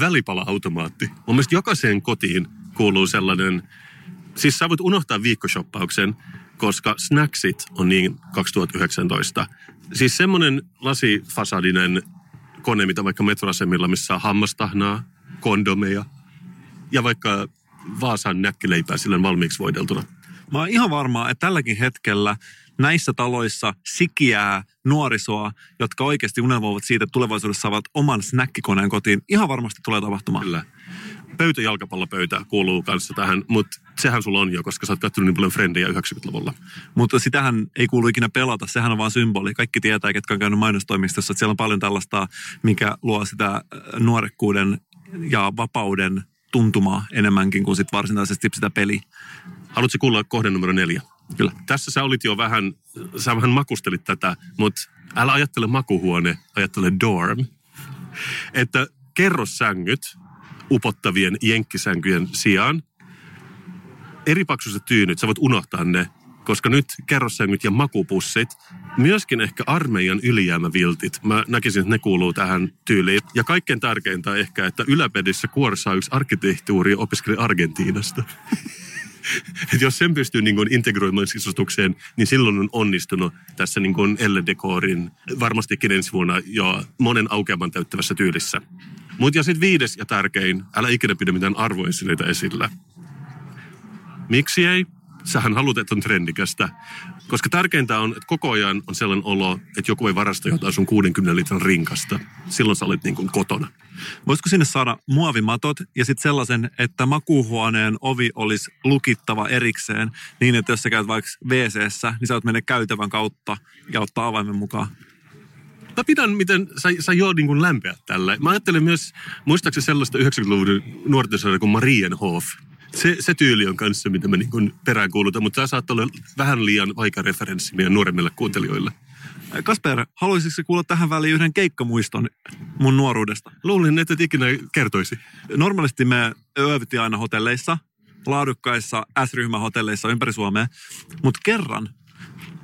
Välipala-automaatti. Mun mielestä jokaiseen kotiin kuuluu sellainen, siis sä voit unohtaa viikkoshoppauksen, koska snacksit on niin 2019. Siis semmoinen lasifasadinen kone, mitä vaikka metroasemilla, missä on hammastahnaa, kondomeja ja vaikka Vaasan näkkileipää sillä valmiiksi voideltuna. Mä oon ihan varma, että tälläkin hetkellä näissä taloissa sikiää nuorisoa, jotka oikeasti unelmoivat siitä, että tulevaisuudessa saavat oman snäkkikoneen kotiin. Ihan varmasti tulee tapahtumaan. Kyllä. Pöytäjalkapallopöytä kuuluu kanssa tähän, mutta sehän sulla on jo, koska sä oot katsonut niin paljon Friendejä 90-luvulla. Mutta sitähän ei kuulu ikinä pelata, sehän on vaan symboli. Kaikki tietää, ketkä on käynyt mainostoimistossa, että siellä on paljon tällaista, mikä luo sitä äh, nuorekkuuden ja vapauden tuntumaa enemmänkin kuin sit varsinaisesti sitä peli. Haluatko kuulla kohden numero neljä? Kyllä. Tässä sä olit jo vähän, sä vähän makustelit tätä, mutta älä ajattele makuhuone, ajattele dorm. Että kerrossängyt upottavien jenkkisänkyjen sijaan, eri paksuiset tyynyt, sä voit unohtaa ne, koska nyt kerrossängyt ja makupussit, myöskin ehkä armeijan ylijäämäviltit, mä näkisin, että ne kuuluu tähän tyyliin. Ja kaikkein tärkeintä ehkä, että yläpedissä kuorsaa yksi arkkitehtuuri opiskeli Argentiinasta. *laughs* Et jos sen pystyy niin integroimaan sisustukseen, niin silloin on onnistunut tässä niin kuin Elle-dekorin varmastikin ensi vuonna jo monen aukeaman täyttävässä tyylissä. Mutta ja sitten viides ja tärkein, älä ikinä pidä mitään arvoesineitä esillä. Miksi ei? Sähän haluat, että on trendikästä. Koska tärkeintä on, että koko ajan on sellainen olo, että joku ei varasta jotain sun 60 litran rinkasta. Silloin sä olet niin kuin kotona. Voisiko sinne saada muovimatot ja sitten sellaisen, että makuuhuoneen ovi olisi lukittava erikseen niin, että jos sä käyt vaikka wc niin sä voit mennä käytävän kautta ja ottaa avaimen mukaan. Mä pidän, miten sä, sä joo niin kuin lämpeät tälle. Mä ajattelen myös, muistaakseni sellaista 90-luvun nuorten kuin Marienhof. Se, se tyyli on kanssa, mitä mä niin peräänkuulutan, mutta tämä saattaa olla vähän liian vaikea referenssi meidän nuoremmille kuuntelijoille. Kasper, haluaisitko kuulla tähän väliin yhden keikkamuiston mun nuoruudesta? Luulin, että et ikinä kertoisi. Normaalisti me yövyttiin aina hotelleissa, laadukkaissa S-ryhmähotelleissa ympäri Suomea, mutta kerran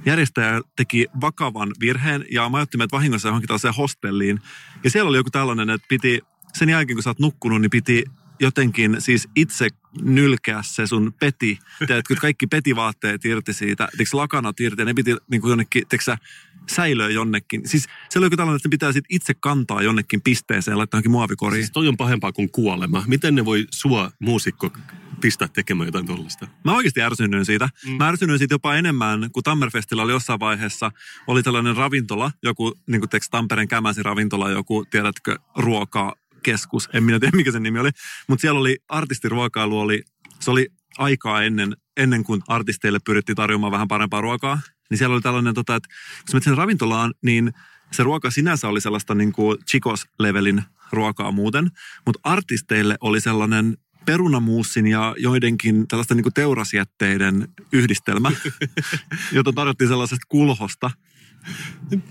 järjestäjä teki vakavan virheen ja majoitti meidät vahingossa johonkin tällaiseen hostelliin. Ja siellä oli joku tällainen, että piti, sen jälkeen kun sä oot nukkunut, niin piti jotenkin siis itse nylkeä se sun peti. Tiedätkö, kaikki petivaatteet irti siitä, tiedätkö, lakanat irti ja ne piti niin kuin jonnekin, tiedätkö, säilöä jonnekin. Siis se oli tällainen, että ne pitää sit itse kantaa jonnekin pisteeseen ja laittaa johonkin muovikoriin. Siis toi on pahempaa kuin kuolema. Miten ne voi sua muusikko pistää tekemään jotain tuollaista? Mä oikeasti ärsynyin siitä. Mm. Mä ärsynyin siitä jopa enemmän, kun Tammerfestillä oli jossain vaiheessa, oli tällainen ravintola, joku niin kuin Tampereen kämäsi ravintola, joku, tiedätkö, ruoka keskus, en minä tiedä mikä sen nimi oli, mutta siellä oli artistiruokailu, oli, se oli aikaa ennen, ennen kuin artisteille pyrittiin tarjoamaan vähän parempaa ruokaa, niin siellä oli tällainen, tota, että kun menet sen ravintolaan, niin se ruoka sinänsä oli sellaista niin kuin chikos-levelin ruokaa muuten, mutta artisteille oli sellainen perunamuussin ja joidenkin tällaista niin kuin teurasjätteiden yhdistelmä, *laughs* jota tarjottiin sellaisesta kulhosta.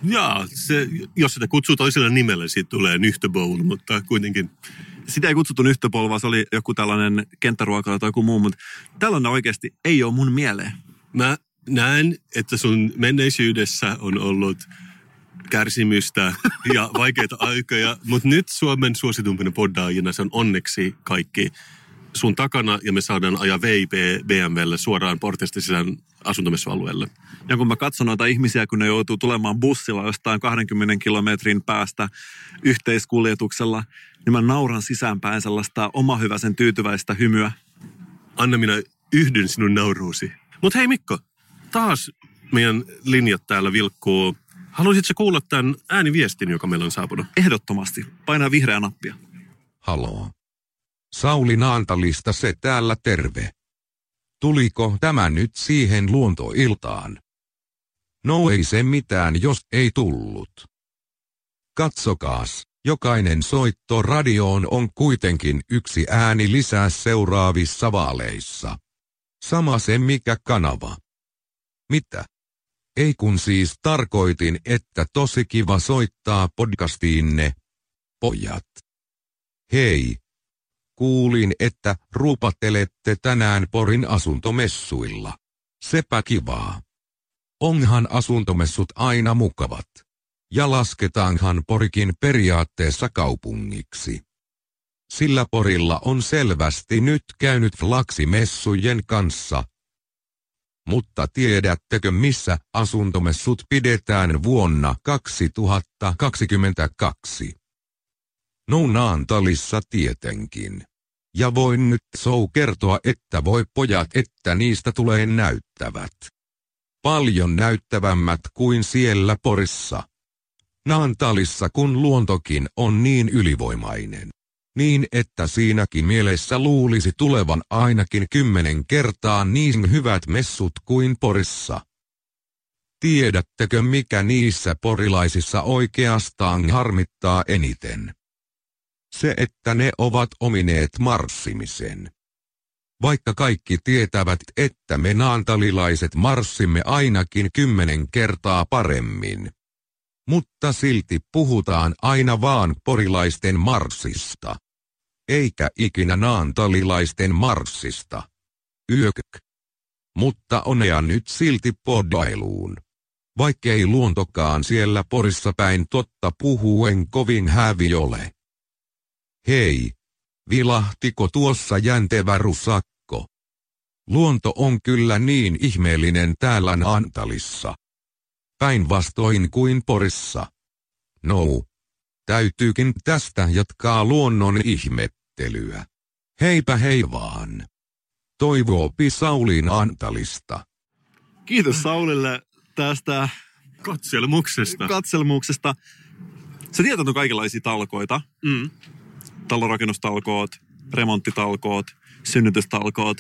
Jaa, se, jos sitä kutsuu toisella nimellä, siitä tulee nyhtöbowl, mutta kuitenkin. Sitä ei kutsuttu nyhtöbowl, vaan se oli joku tällainen kenttäruokailu tai joku muu, mutta tällainen oikeasti ei ole mun mieleen. Mä näen, että sun menneisyydessä on ollut kärsimystä ja vaikeita aikoja, *laughs* mutta nyt Suomen suositumpina poddaajina se on onneksi kaikki sun takana ja me saadaan ajaa VIP BMWlle suoraan portista sisään asuntomessualueelle. Ja kun mä katson noita ihmisiä, kun ne joutuu tulemaan bussilla jostain 20 kilometrin päästä yhteiskuljetuksella, niin mä nauran sisäänpäin sellaista omahyväisen tyytyväistä hymyä. Anna minä yhdyn sinun nauruusi. Mutta hei Mikko, taas meidän linjat täällä vilkkuu. Haluaisitko kuulla tämän ääniviestin, joka meillä on saapunut? Ehdottomasti. Painaa vihreä nappia. Haloo. Sauli Naantalista se täällä terve. Tuliko tämä nyt siihen luontoiltaan? No ei se mitään, jos ei tullut. Katsokaas, jokainen soitto radioon on kuitenkin yksi ääni lisää seuraavissa vaaleissa. Sama se mikä kanava. Mitä? Ei kun siis tarkoitin, että tosi kiva soittaa podcastiinne. Pojat. Hei. Kuulin, että ruupattelette tänään Porin asuntomessuilla. Sepä kivaa. Onhan asuntomessut aina mukavat. Ja lasketaanhan Porikin periaatteessa kaupungiksi. Sillä Porilla on selvästi nyt käynyt flaksimessujen kanssa. Mutta tiedättekö missä asuntomessut pidetään vuonna 2022? No Naantalissa tietenkin. Ja voin nyt sou kertoa, että voi pojat, että niistä tulee näyttävät. paljon näyttävämmät kuin siellä Porissa. Naantalissa kun luontokin on niin ylivoimainen. Niin että siinäkin mielessä luulisi tulevan ainakin kymmenen kertaa niin hyvät messut kuin Porissa. Tiedättekö mikä niissä porilaisissa oikeastaan harmittaa eniten? Se, että ne ovat omineet marssimisen. Vaikka kaikki tietävät, että me naantalilaiset marssimme ainakin kymmenen kertaa paremmin. Mutta silti puhutaan aina vaan porilaisten marssista. Eikä ikinä naantalilaisten marssista. Yökök. Mutta onea nyt silti podailuun. Vaikkei luontokaan siellä porissa päin totta puhuen kovin hävi ole. Hei, vilahtiko tuossa jäntevä rusakko? Luonto on kyllä niin ihmeellinen täällä Naantalissa. Päinvastoin kuin Porissa. No, täytyykin tästä jatkaa luonnon ihmettelyä. Heipä hei vaan. Toivoopi Saulin Antalista. Kiitos Saulille tästä Katselmuksesta. katselmuksesta. Sä tiedät on kaikenlaisia talkoita. Mm. Talonrakennustalkoot, remonttitalkoot, synnytystalkoot.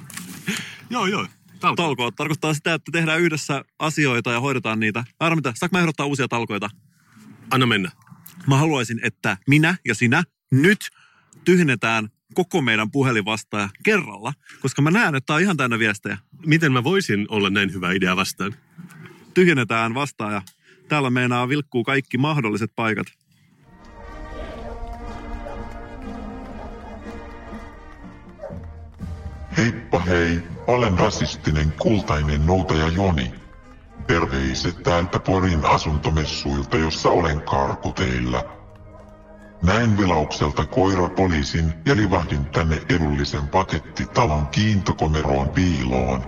*laughs* Joo, joo. Talko. Talkoot tarkoittaa sitä, että tehdään yhdessä asioita ja hoidetaan niitä. Armita, saanko mä ehdottaa uusia talkoita? Anna mennä. Mä haluaisin, että minä ja sinä nyt tyhjennetään koko meidän puhelinvastaaja kerralla, koska mä näen, että tää on ihan täynnä viestejä. Miten mä voisin olla näin hyvä idea vastaan? Tyhjennetään vastaaja. Täällä meinaa vilkkuu kaikki mahdolliset paikat. Heippa hei, olen rasistinen kultainen noutaja Joni. Terveiset täältä Porin asuntomessuilta, jossa olen karkuteilla. Näin vilaukselta koirapoliisin ja livahdin tänne edullisen pakettitalon kiintokomeroon piiloon.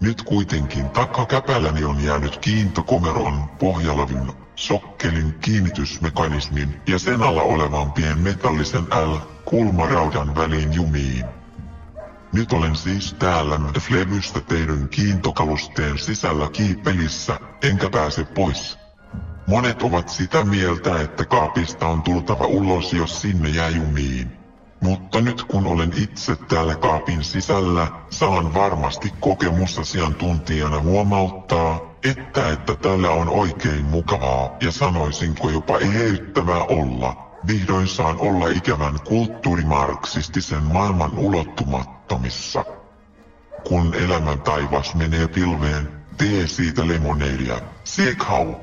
Nyt kuitenkin takakäpälläni on jäänyt kiintokomeron pohjalavin sokkelin kiinnitysmekanismin ja sen alla olevan pienmetallisen L-kulmaraudan väliin jumiin. Nyt olen siis täällä Flevystä tehdyn kiintokalusteen sisällä kiipelissä, enkä pääse pois. Monet ovat sitä mieltä, että kaapista on tultava ulos, jos sinne jää jumiin. Mutta nyt kun olen itse täällä kaapin sisällä, saan varmasti kokemusasiantuntijana huomauttaa, että että täällä on oikein mukavaa ja sanoisinko jopa eheyttävää olla. Vihdoin saan olla ikävän kulttuurimarksistisen maailman ulottumattomissa. Kun elämän taivas menee pilveen, tee siitä lemoneedia. Siekhau!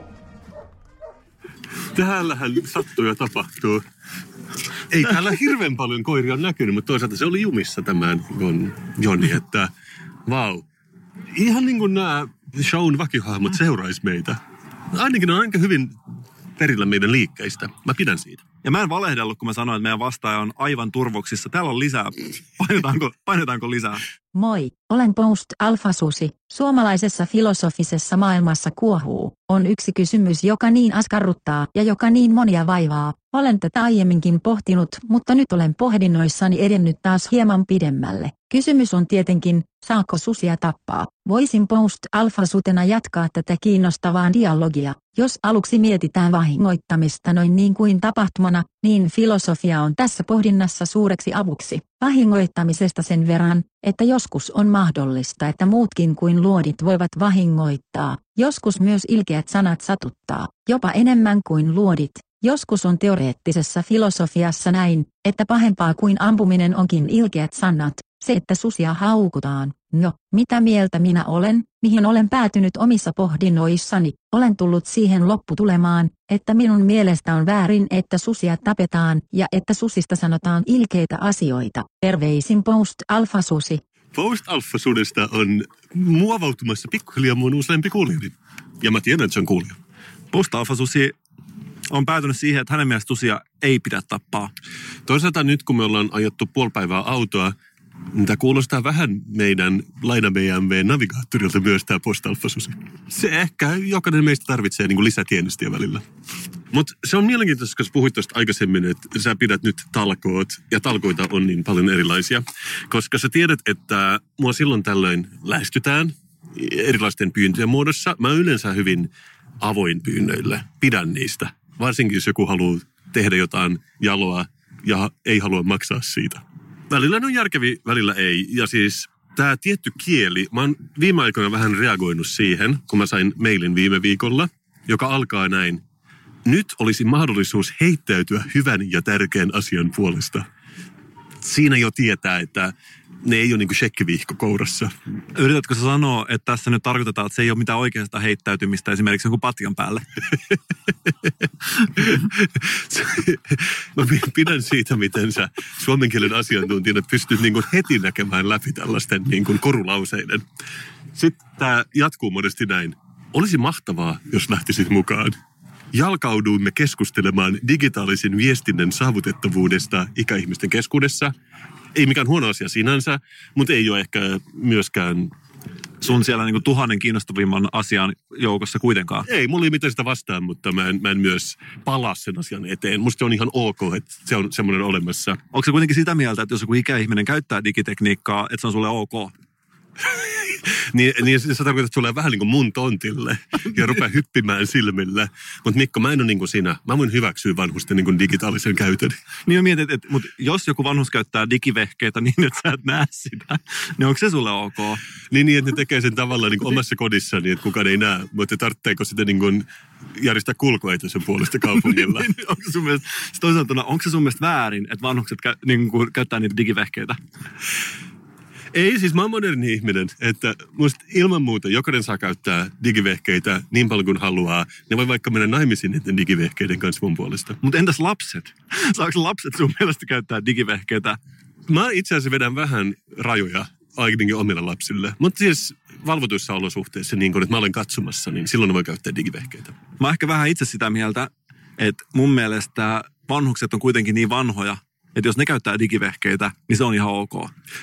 Täällähän sattuu ja tapahtuu. Ei täällä hirveän paljon koiria näkynyt, mutta toisaalta se oli jumissa tämä Jon, Joni, että vau. Ihan niin kuin nämä shown vakihahmot seurais meitä. Ainakin on aika hyvin perillä meidän liikkeistä. Mä pidän siitä. Ja mä en valehdellut, kun mä sanoin, että meidän vastaaja on aivan turvoksissa. Täällä on lisää. Painetaanko, painetaanko lisää? Moi, olen Post Alpha Susi. Suomalaisessa filosofisessa maailmassa kuohuu. On yksi kysymys, joka niin askarruttaa ja joka niin monia vaivaa. Olen tätä aiemminkin pohtinut, mutta nyt olen pohdinnoissani edennyt taas hieman pidemmälle. Kysymys on tietenkin, saako susia tappaa? Voisin Post Alpha Sutena jatkaa tätä kiinnostavaa dialogia. Jos aluksi mietitään vahingoittamista noin niin kuin tapahtumana, niin filosofia on tässä pohdinnassa suureksi avuksi. Vahingoittamisesta sen verran, että joskus on mahdollista, että muutkin kuin luodit voivat vahingoittaa. Joskus myös ilkeät sanat satuttaa, jopa enemmän kuin luodit. Joskus on teoreettisessa filosofiassa näin, että pahempaa kuin ampuminen onkin ilkeät sanat, se että susia haukutaan. No, mitä mieltä minä olen, mihin olen päätynyt omissa pohdinnoissani, olen tullut siihen lopputulemaan, että minun mielestä on väärin, että susia tapetaan ja että susista sanotaan ilkeitä asioita. Terveisin Post Alpha Susi. Post Alpha Sudesta on muovautumassa pikkuhiljaa mun useampi kuulijani. Ja mä tiedän, että se on kuulija. Post Alpha Susi on päätynyt siihen, että hänen mielestä susia ei pidä tappaa. Toisaalta nyt, kun me ollaan ajettu puoli päivää autoa, niin tämä kuulostaa vähän meidän Laina BMW navigaattorilta myös tämä postalfasusi. Se ehkä jokainen meistä tarvitsee niin lisätienestiä välillä. Mutta se on mielenkiintoista, koska puhuit tuosta aikaisemmin, että sä pidät nyt talkoot, ja talkoita on niin paljon erilaisia. Koska sä tiedät, että mua silloin tällöin lähestytään, erilaisten pyyntöjen muodossa. Mä yleensä hyvin avoin pyynnöille. Pidän niistä. Varsinkin jos joku haluaa tehdä jotain jaloa ja ei halua maksaa siitä. Välillä ne on järkeviä, välillä ei. Ja siis tämä tietty kieli, mä oon viime aikoina vähän reagoinut siihen, kun mä sain mailin viime viikolla, joka alkaa näin. Nyt olisi mahdollisuus heittäytyä hyvän ja tärkeän asian puolesta. Siinä jo tietää, että ne ei ole niin shekkivihko kourassa. Yritätkö sä sanoa, että tässä nyt tarkoitetaan, että se ei ole mitään oikeasta heittäytymistä esimerkiksi jonkun patjan päälle? *laughs* Mä pidän siitä, miten sä suomen kielen asiantuntijana pystyt niin kuin heti näkemään läpi tällaisten niin kuin korulauseiden. Sitten tämä jatkuu monesti näin. Olisi mahtavaa, jos lähtisit mukaan. Jalkauduimme keskustelemaan digitaalisen viestinnän saavutettavuudesta ikäihmisten keskuudessa. Ei mikään huono asia sinänsä, mutta ei ole ehkä myöskään sun siellä niin tuhannen kiinnostavimman asian joukossa kuitenkaan. Ei, mulla ei mitään sitä vastaan, mutta mä en, mä en myös palaa sen asian eteen. Musta se on ihan ok, että se on semmoinen olemassa. Onko se kuitenkin sitä mieltä, että jos joku ikäihminen käyttää digitekniikkaa, että se on sulle ok? *laughs* niin, niin se tarkoittaa, että tulee vähän niin kuin mun tontille ja rupeaa hyppimään silmillä. Mutta Mikko, mä en ole niin kuin sinä. Mä voin hyväksyä vanhusten niin kuin digitaalisen käytön. Niin mä mietin, että, mutta jos joku vanhus käyttää digivehkeitä niin, että sä et näe sitä, niin onko se sulle ok? Niin, niin että ne tekee sen tavallaan niin kuin omassa kodissa, niin että kukaan ei näe. Mutta tarvitseeko sitä niin kuin järjestää kulkueita sen puolesta kaupungilla? *laughs* niin, onko, se sun mielestä, toisaalta, onko se sun mielestä väärin, että vanhukset kä, niin kuin, käyttää niitä digivehkeitä? Ei, siis mä oon moderni ihminen, että musta ilman muuta jokainen saa käyttää digivehkeitä niin paljon kuin haluaa. Ne voi vaikka mennä naimisiin niiden digivehkeiden kanssa mun puolesta. Mutta entäs lapset? Saako lapset sun mielestä käyttää digivehkeitä? Mä itse asiassa vedän vähän rajoja ainakin omille lapsille. Mutta siis valvotuissa olosuhteissa, niin kun, että mä olen katsomassa, niin silloin voi käyttää digivehkeitä. Mä ehkä vähän itse sitä mieltä, että mun mielestä vanhukset on kuitenkin niin vanhoja, että jos ne käyttää digivehkeitä, niin se on ihan ok.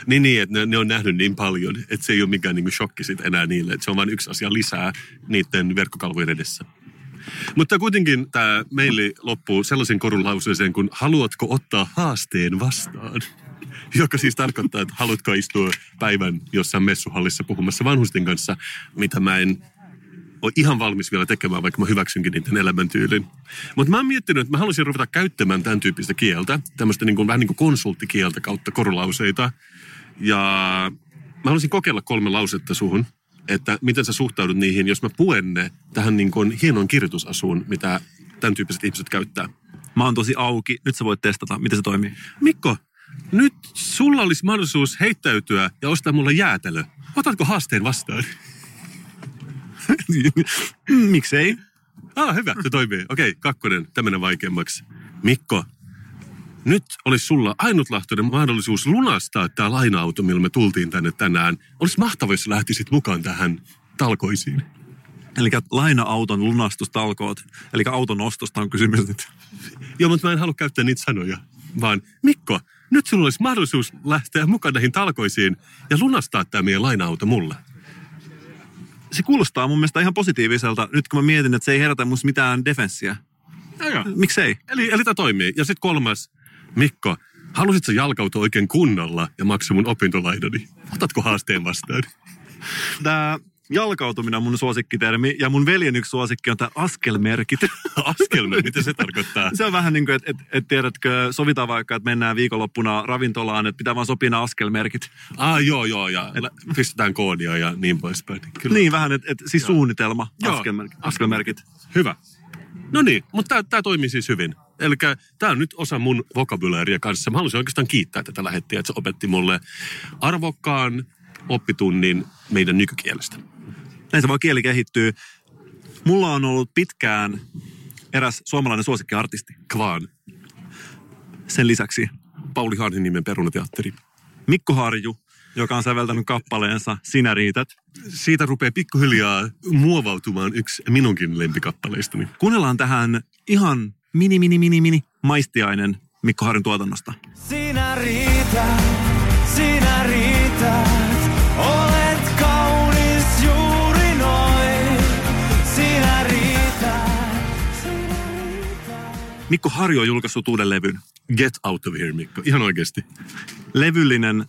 Niin, niin että ne, ne on nähnyt niin paljon, että se ei ole mikään niin shokki sit enää niille. Että se on vain yksi asia lisää niiden verkkokalvojen edessä. Mutta kuitenkin tämä meili loppuu sellaisen korun lauseeseen kuin haluatko ottaa haasteen vastaan? *laughs* Joka siis tarkoittaa, että haluatko istua päivän jossain messuhallissa puhumassa vanhusten kanssa, mitä mä en ole ihan valmis vielä tekemään, vaikka mä hyväksynkin niiden elämäntyylin. Mutta mä oon miettinyt, että mä haluaisin ruveta käyttämään tämän tyyppistä kieltä, tämmöistä niin kuin, vähän niin kuin konsulttikieltä kautta korulauseita. Ja mä haluaisin kokeilla kolme lausetta suhun, että miten sä suhtaudut niihin, jos mä puen ne tähän niin kuin hienoon kirjoitusasuun, mitä tämän tyyppiset ihmiset käyttää. Mä oon tosi auki. Nyt sä voit testata, miten se toimii. Mikko, nyt sulla olisi mahdollisuus heittäytyä ja ostaa mulle jäätelö. Otatko haasteen vastaan? *laughs* Miksei? Ah, hyvä, se toimii. Okei, okay, kakkonen, tämmöinen vaikeammaksi. Mikko, nyt olisi sulla ainutlaatuinen mahdollisuus lunastaa tämä laina-auto, millä me tultiin tänne tänään. Olisi mahtavaa, jos lähtisit mukaan tähän talkoisiin. Eli laina-auton lunastustalkoot. Eli auton ostosta on kysymys nyt. Joo, mutta mä en halua käyttää niitä sanoja. Vaan Mikko, nyt sulla olisi mahdollisuus lähteä mukaan näihin talkoisiin ja lunastaa tämä meidän laina-auto mulle se kuulostaa mun mielestä ihan positiiviselta, nyt kun mä mietin, että se ei herätä musta mitään defenssiä. No Miksei? Eli, eli tämä toimii. Ja sitten kolmas, Mikko, halusitko jalkautua oikein kunnolla ja maksaa mun opintolainani? Otatko haasteen vastaan? Tämä jalkautuminen on mun suosikkitermi ja mun veljen yksi suosikki on tämä askelmerkit. *laughs* Askelmerkit, mitä se tarkoittaa? se on vähän niin kuin, että et, et tiedätkö, sovitaan vaikka, että mennään viikonloppuna ravintolaan, että pitää vaan sopia nämä askelmerkit. Ah, joo, joo, ja et, pistetään koodia ja niin poispäin. Kyllä. Niin, vähän, että et, siis joo. suunnitelma, joo. askelmerkit. askelmerkit. Hyvä. No niin, mutta tämä toimii siis hyvin. Eli tämä on nyt osa mun vokabulaaria kanssa. Mä haluaisin oikeastaan kiittää tätä lähettiä, että se opetti mulle arvokkaan oppitunnin meidän nykykielestä. Näin se voi kieli kehittyy. Mulla on ollut pitkään eräs suomalainen suosikkiartisti. Kvaan. Sen lisäksi Pauli Haanin nimen perunateatteri. Mikko Harju, joka on säveltänyt kappaleensa Sinä riität. Siitä rupeaa pikkuhiljaa muovautumaan yksi minunkin lempikappaleistani. Kuunnellaan tähän ihan mini, mini, mini, mini maistiainen Mikko Harjun tuotannosta. Sinä riität, sinä riität, Mikko Harjo on julkaissut uuden levyn. Get out of here, Mikko. Ihan oikeasti. Levyllinen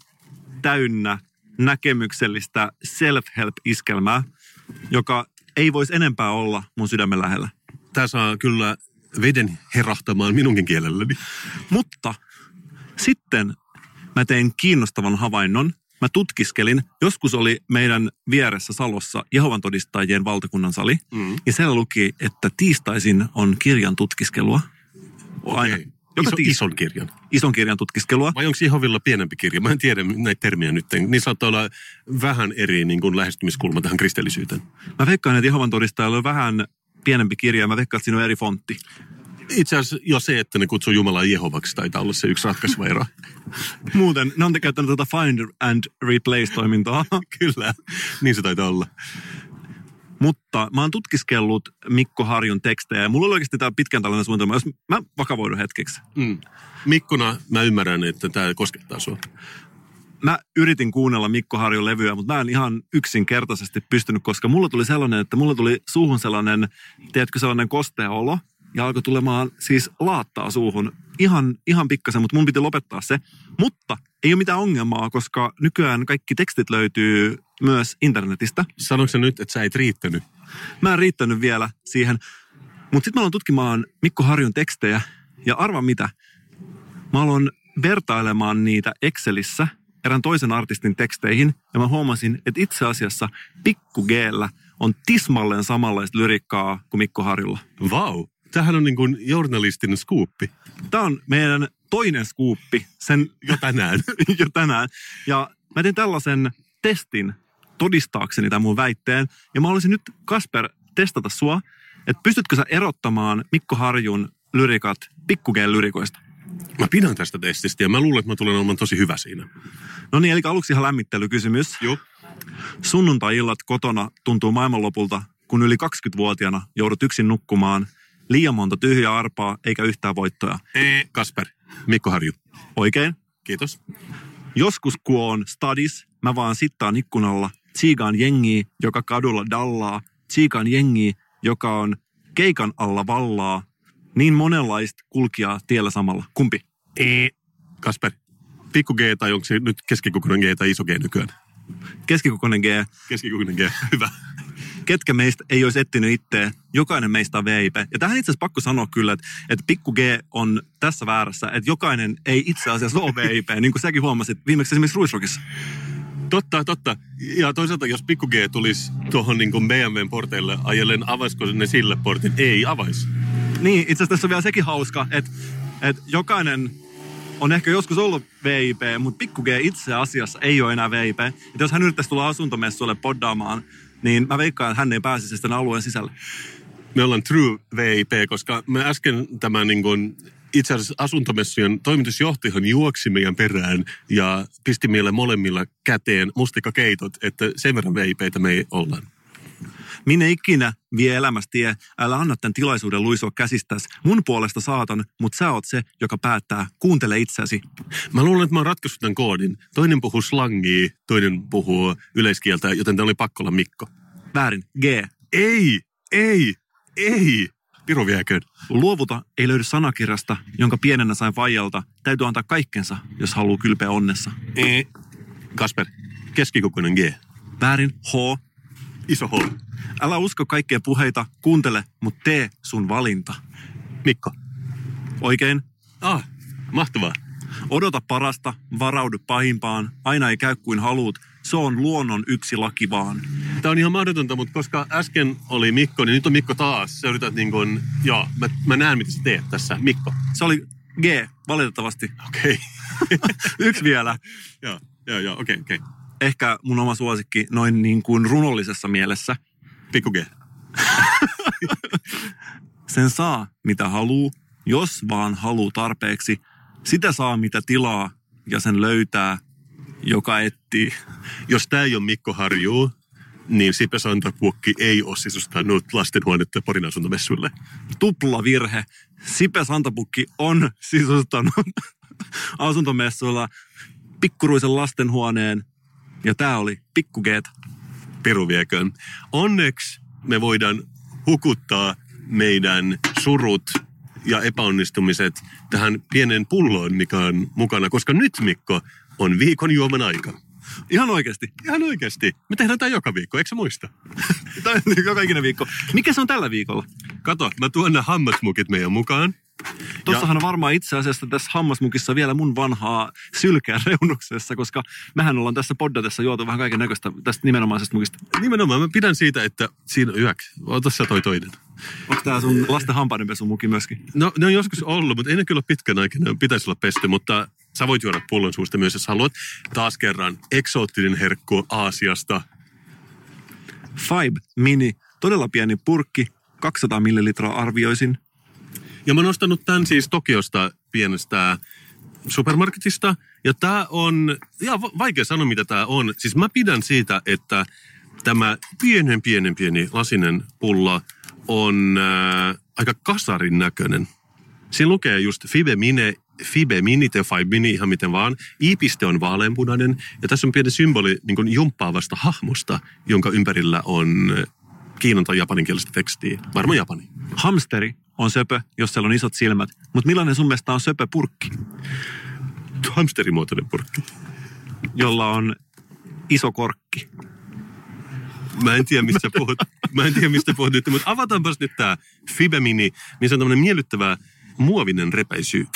täynnä näkemyksellistä self-help-iskelmää, joka ei voisi enempää olla mun sydämen lähellä. Tämä saa kyllä veden herahtamaan minunkin kielelläni. Mutta sitten mä tein kiinnostavan havainnon. Mä tutkiskelin, joskus oli meidän vieressä Salossa Jehovan todistajien valtakunnan sali, Mm. ja siellä luki, että tiistaisin on kirjan tutkiskelua. Aina. Okei. Joka Iso, ison kirjan. Ison kirjan tutkiskelua. Vai onko Jehovilla pienempi kirja? Mä en tiedä näitä termiä nyt. Niin saattaa olla vähän eri niin kuin lähestymiskulma tähän kristillisyyteen. Mä veikkaan, että Jehovan todistajilla on vähän pienempi kirja, ja mä veikkaan, että siinä on eri fontti. Itse asiassa jo se, että ne kutsuu Jumalaa Jehovaksi, taitaa olla se yksi ratkaisuva ero. *laughs* Muuten, ne on käyttänyt tuota find and replace-toimintaa. *laughs* Kyllä, niin se taitaa olla. Mutta mä oon tutkiskellut Mikko Harjun tekstejä ja mulla oli oikeasti tää pitkän tällainen suunnitelma, jos mä vakavoidun hetkeksi. Mm. Mikkona mä ymmärrän, että tämä koskettaa sua. Mä yritin kuunnella Mikko Harjun levyä, mutta mä en ihan yksinkertaisesti pystynyt, koska mulla tuli sellainen, että mulla tuli suuhun sellainen, tiedätkö, sellainen kostea olo. Ja alkoi tulemaan siis laattaa suuhun. Ihan, ihan pikkasen, mutta mun piti lopettaa se. Mutta ei ole mitään ongelmaa, koska nykyään kaikki tekstit löytyy myös internetistä. Sanoitko sä nyt, että sä et riittänyt? Mä en riittänyt vielä siihen. Mutta sitten mä aloin tutkimaan Mikko Harjun tekstejä. Ja arva mitä? Mä aloin vertailemaan niitä Excelissä erään toisen artistin teksteihin. Ja mä huomasin, että itse asiassa Pikku Gllä on tismalleen samanlaista lyrikkaa kuin Mikko Harjulla. Vau, tämähän on niin kuin journalistinen skuuppi. Tämä on meidän toinen skuuppi sen Jo tänään. *laughs* jo tänään. Ja mä tein tällaisen testin todistaakseni tämän mun väitteen. Ja mä haluaisin nyt, Kasper, testata sua, että pystytkö sä erottamaan Mikko Harjun lyrikat pikkugeen lyrikoista? Mä pidän tästä testistä ja mä luulen, että mä tulen olemaan tosi hyvä siinä. No niin, eli aluksi ihan lämmittelykysymys. Joo. Sunnuntai-illat kotona tuntuu maailmanlopulta, kun yli 20-vuotiaana joudut yksin nukkumaan. Liian monta tyhjää arpaa eikä yhtään voittoja. Ee, Kasper, Mikko Harju. Oikein? Kiitos. Joskus kun on stadis, mä vaan sittaan ikkunalla, tsiigaan jengiä, joka kadulla dallaa, tsiigaan jengiä, joka on keikan alla vallaa, niin monenlaista kulkijaa tiellä samalla. Kumpi? Ee, Kasper, pikku G tai onko se nyt keskikokoinen G tai iso G nykyään? Keskikokoinen G. Keskikokoinen G, *laughs* hyvä. Ketkä meistä ei olisi etsinyt itseä, jokainen meistä on VIP. Ja tähän itse asiassa pakko sanoa kyllä, että, että pikku G on tässä väärässä, että jokainen ei itse asiassa ole VIP, niin kuin säkin huomasit viimeksi esimerkiksi Ruisrockissa. Totta, totta. Ja toisaalta, jos pikku G tulisi tuohon niin BMWn porteille ajellen, avaisiko ne sille portin? Ei avais. Niin, itse asiassa tässä on vielä sekin hauska, että, että jokainen on ehkä joskus ollut VIP, mutta pikku G itse asiassa ei ole enää VIP. Että jos hän yrittäisi tulla asuntomessuille poddaamaan, niin mä veikkaan, että hän ei pääsisi sitten alueen sisälle. Me ollaan true VIP, koska me äsken tämä niin kuin, itse asiassa asuntomessujen toimitusjohtajahan juoksi meidän perään ja pisti meille molemmilla käteen mustikakeitot, että sen verran VIPitä me ei ollaan. Minne ikinä vie elämästä tie, älä anna tämän tilaisuuden luisua käsistäs. Mun puolesta saatan, mutta sä oot se, joka päättää. Kuuntele itseäsi. Mä luulen, että mä oon ratkaissut tämän koodin. Toinen puhuu slangia, toinen puhuu yleiskieltä, joten tämä oli pakko olla Mikko. Väärin. G. Ei, ei, ei. Piru vieköön. Luovuta ei löydy sanakirjasta, jonka pienenä sain Faijalta. Täytyy antaa kaikkensa, jos haluaa kylpeä onnessa. E. Kasper, keskikokoinen G. Väärin. H. Iso H. Älä usko kaikkien puheita, kuuntele, mutta tee sun valinta. Mikko. Oikein. Ah, mahtavaa. Odota parasta, varaudu pahimpaan, aina ei käy kuin haluut. Se on luonnon yksi laki vaan. Tämä on ihan mahdotonta, mutta koska äsken oli Mikko, niin nyt on Mikko taas. Sä yrität niin kuin, joo, mä, mä näen mitä sä teet tässä. Mikko. Se oli G, valitettavasti. Okei. *laughs* Yksi vielä. joo, joo, joo, okei, okei. Ehkä mun oma suosikki noin niin kuin runollisessa mielessä. Pikku G. *laughs* Sen saa, mitä haluu, jos vaan haluu tarpeeksi. Sitä saa, mitä tilaa, ja sen löytää, joka etsii. Jos tämä ei ole Mikko Harju, niin Sipe Santapuokki ei ole sisustanut lastenhuonetta Porin asuntomessuille. Tupla virhe. Sipe Santapukki on sisustanut *laughs* asuntomessuilla pikkuruisen lastenhuoneen, ja tämä oli pikkugeet. Piru vieköön. Onneksi me voidaan hukuttaa meidän surut ja epäonnistumiset tähän pienen pulloon, mikä on mukana, koska nyt Mikko on viikon juoman aika. Ihan oikeasti. Ihan oikeasti. Me tehdään tämä joka viikko, eikö muista? *laughs* Tämä on joka ikinen viikko. Mikä se on tällä viikolla? Kato, mä tuon nämä hammasmukit meidän mukaan. Tossahan on varmaan itse asiassa tässä hammasmukissa vielä mun vanhaa sylkeä reunuksessa, koska mehän ollaan tässä poddatessa juotu vähän kaiken näköistä tästä nimenomaisesta mukista. Nimenomaan, mä pidän siitä, että siinä on yöksi. Ota sä toi toinen. Onko tää sun lasten hampaidenpesumuki myöskin? No, ne on joskus ollut, mutta ei ne kyllä pitkän aikana pitäisi olla pesty, mutta sä voit juoda pullon suusta myös, jos haluat. Taas kerran, eksoottinen herkku Aasiasta. Five Mini, todella pieni purkki, 200 millilitraa arvioisin. Ja mä oon ostanut tämän siis Tokiosta pienestä supermarketista. Ja tää on, ja vaikea sanoa mitä tää on. Siis mä pidän siitä, että tämä pienen pienen pieni lasinen pulla on äh, aika kasarin näköinen. Siinä lukee just Fibe Mine, Fibe Mini tai Five Mini ihan miten vaan. I-piste on vaaleanpunainen ja tässä on pieni symboli niin kuin jumppaavasta hahmosta, jonka ympärillä on kiinan tai japaninkielistä tekstiä. Varmaan japani. Hamsteri on söpö, jos siellä on isot silmät. Mutta millainen sun mielestä on söpö purkki? Hamsterimuotoinen purkki. Jolla on iso korkki. Mä en tiedä, mistä puhut. Mä en tiedä, mistä puhut nyt, mutta avataanpas nyt tää Fibe Mini, niin se on tämmönen miellyttävä muovinen repäisy.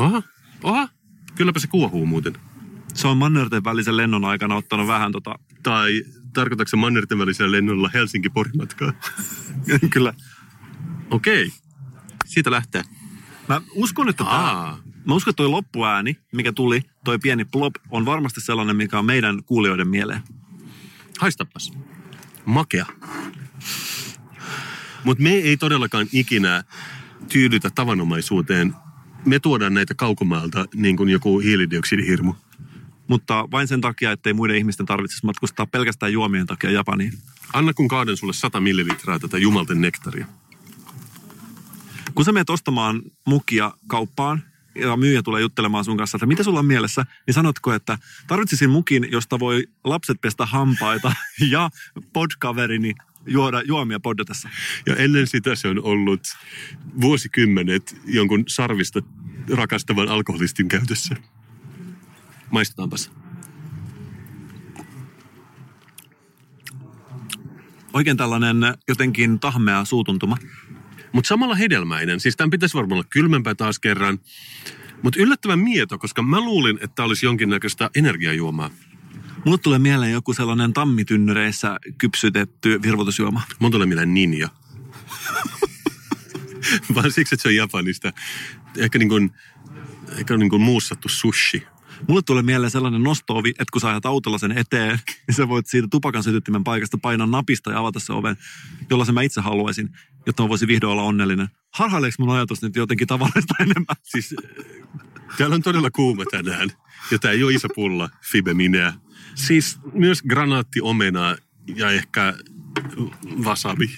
Oha, oha, kylläpä se kuohuu muuten. Se on mannerten välisen lennon aikana ottanut vähän tota... Tai tarkoitatko se mannerten välisellä lennolla Helsinki-Pori-matkaa? *laughs* Kyllä. Okei, okay. siitä lähtee. Mä uskon, että tää, mä uskon, että toi loppuääni, mikä tuli, toi pieni plop, on varmasti sellainen, mikä on meidän kuulijoiden mieleen. Haistapas. Makea. Mutta me ei todellakaan ikinä tyydytä tavanomaisuuteen. Me tuodaan näitä kaukomailta niin kuin joku hiilidioksidihirmu. Mutta vain sen takia, ettei muiden ihmisten tarvitsisi matkustaa pelkästään juomien takia Japaniin. Anna kun kaaden sulle 100 millilitraa tätä jumalten nektaria. Kun sä menet ostamaan mukia kauppaan, ja myyjä tulee juttelemaan sun kanssa, että mitä sulla on mielessä, niin sanotko, että tarvitsisin mukin, josta voi lapset pestä hampaita *laughs* ja podkaverini juoda juomia poddatessa. Ja ennen sitä se on ollut vuosikymmenet jonkun sarvista rakastavan alkoholistin käytössä. Maistetaanpas. Oikein tällainen jotenkin tahmea suutuntuma. Mutta samalla hedelmäinen. Siis tämän pitäisi varmaan olla kylmempää taas kerran. Mutta yllättävän mieto, koska mä luulin, että tämä olisi jonkinnäköistä energiajuomaa. Mulle tulee mieleen joku sellainen tammitynnyreissä kypsytetty virvoitusjuoma. Mulle tulee mieleen ninja. *laughs* Vaan siksi, että se on Japanista. Ehkä niin kuin, ehkä niin kuin muussattu sushi. Mulle tulee mieleen sellainen nostoovi, että kun sä ajat autolla sen eteen, *laughs* niin sä voit siitä tupakan sytyttimen paikasta painaa napista ja avata se oven, jolla se mä itse haluaisin, jotta mä voisin vihdoin olla onnellinen. Harhaileeko mun ajatus nyt jotenkin tavallista *laughs* enemmän? Siis täällä on todella kuuma tänään. Ja tää ei ole iso pulla fibemineä. Siis myös granaattiomena ja ehkä wasabi.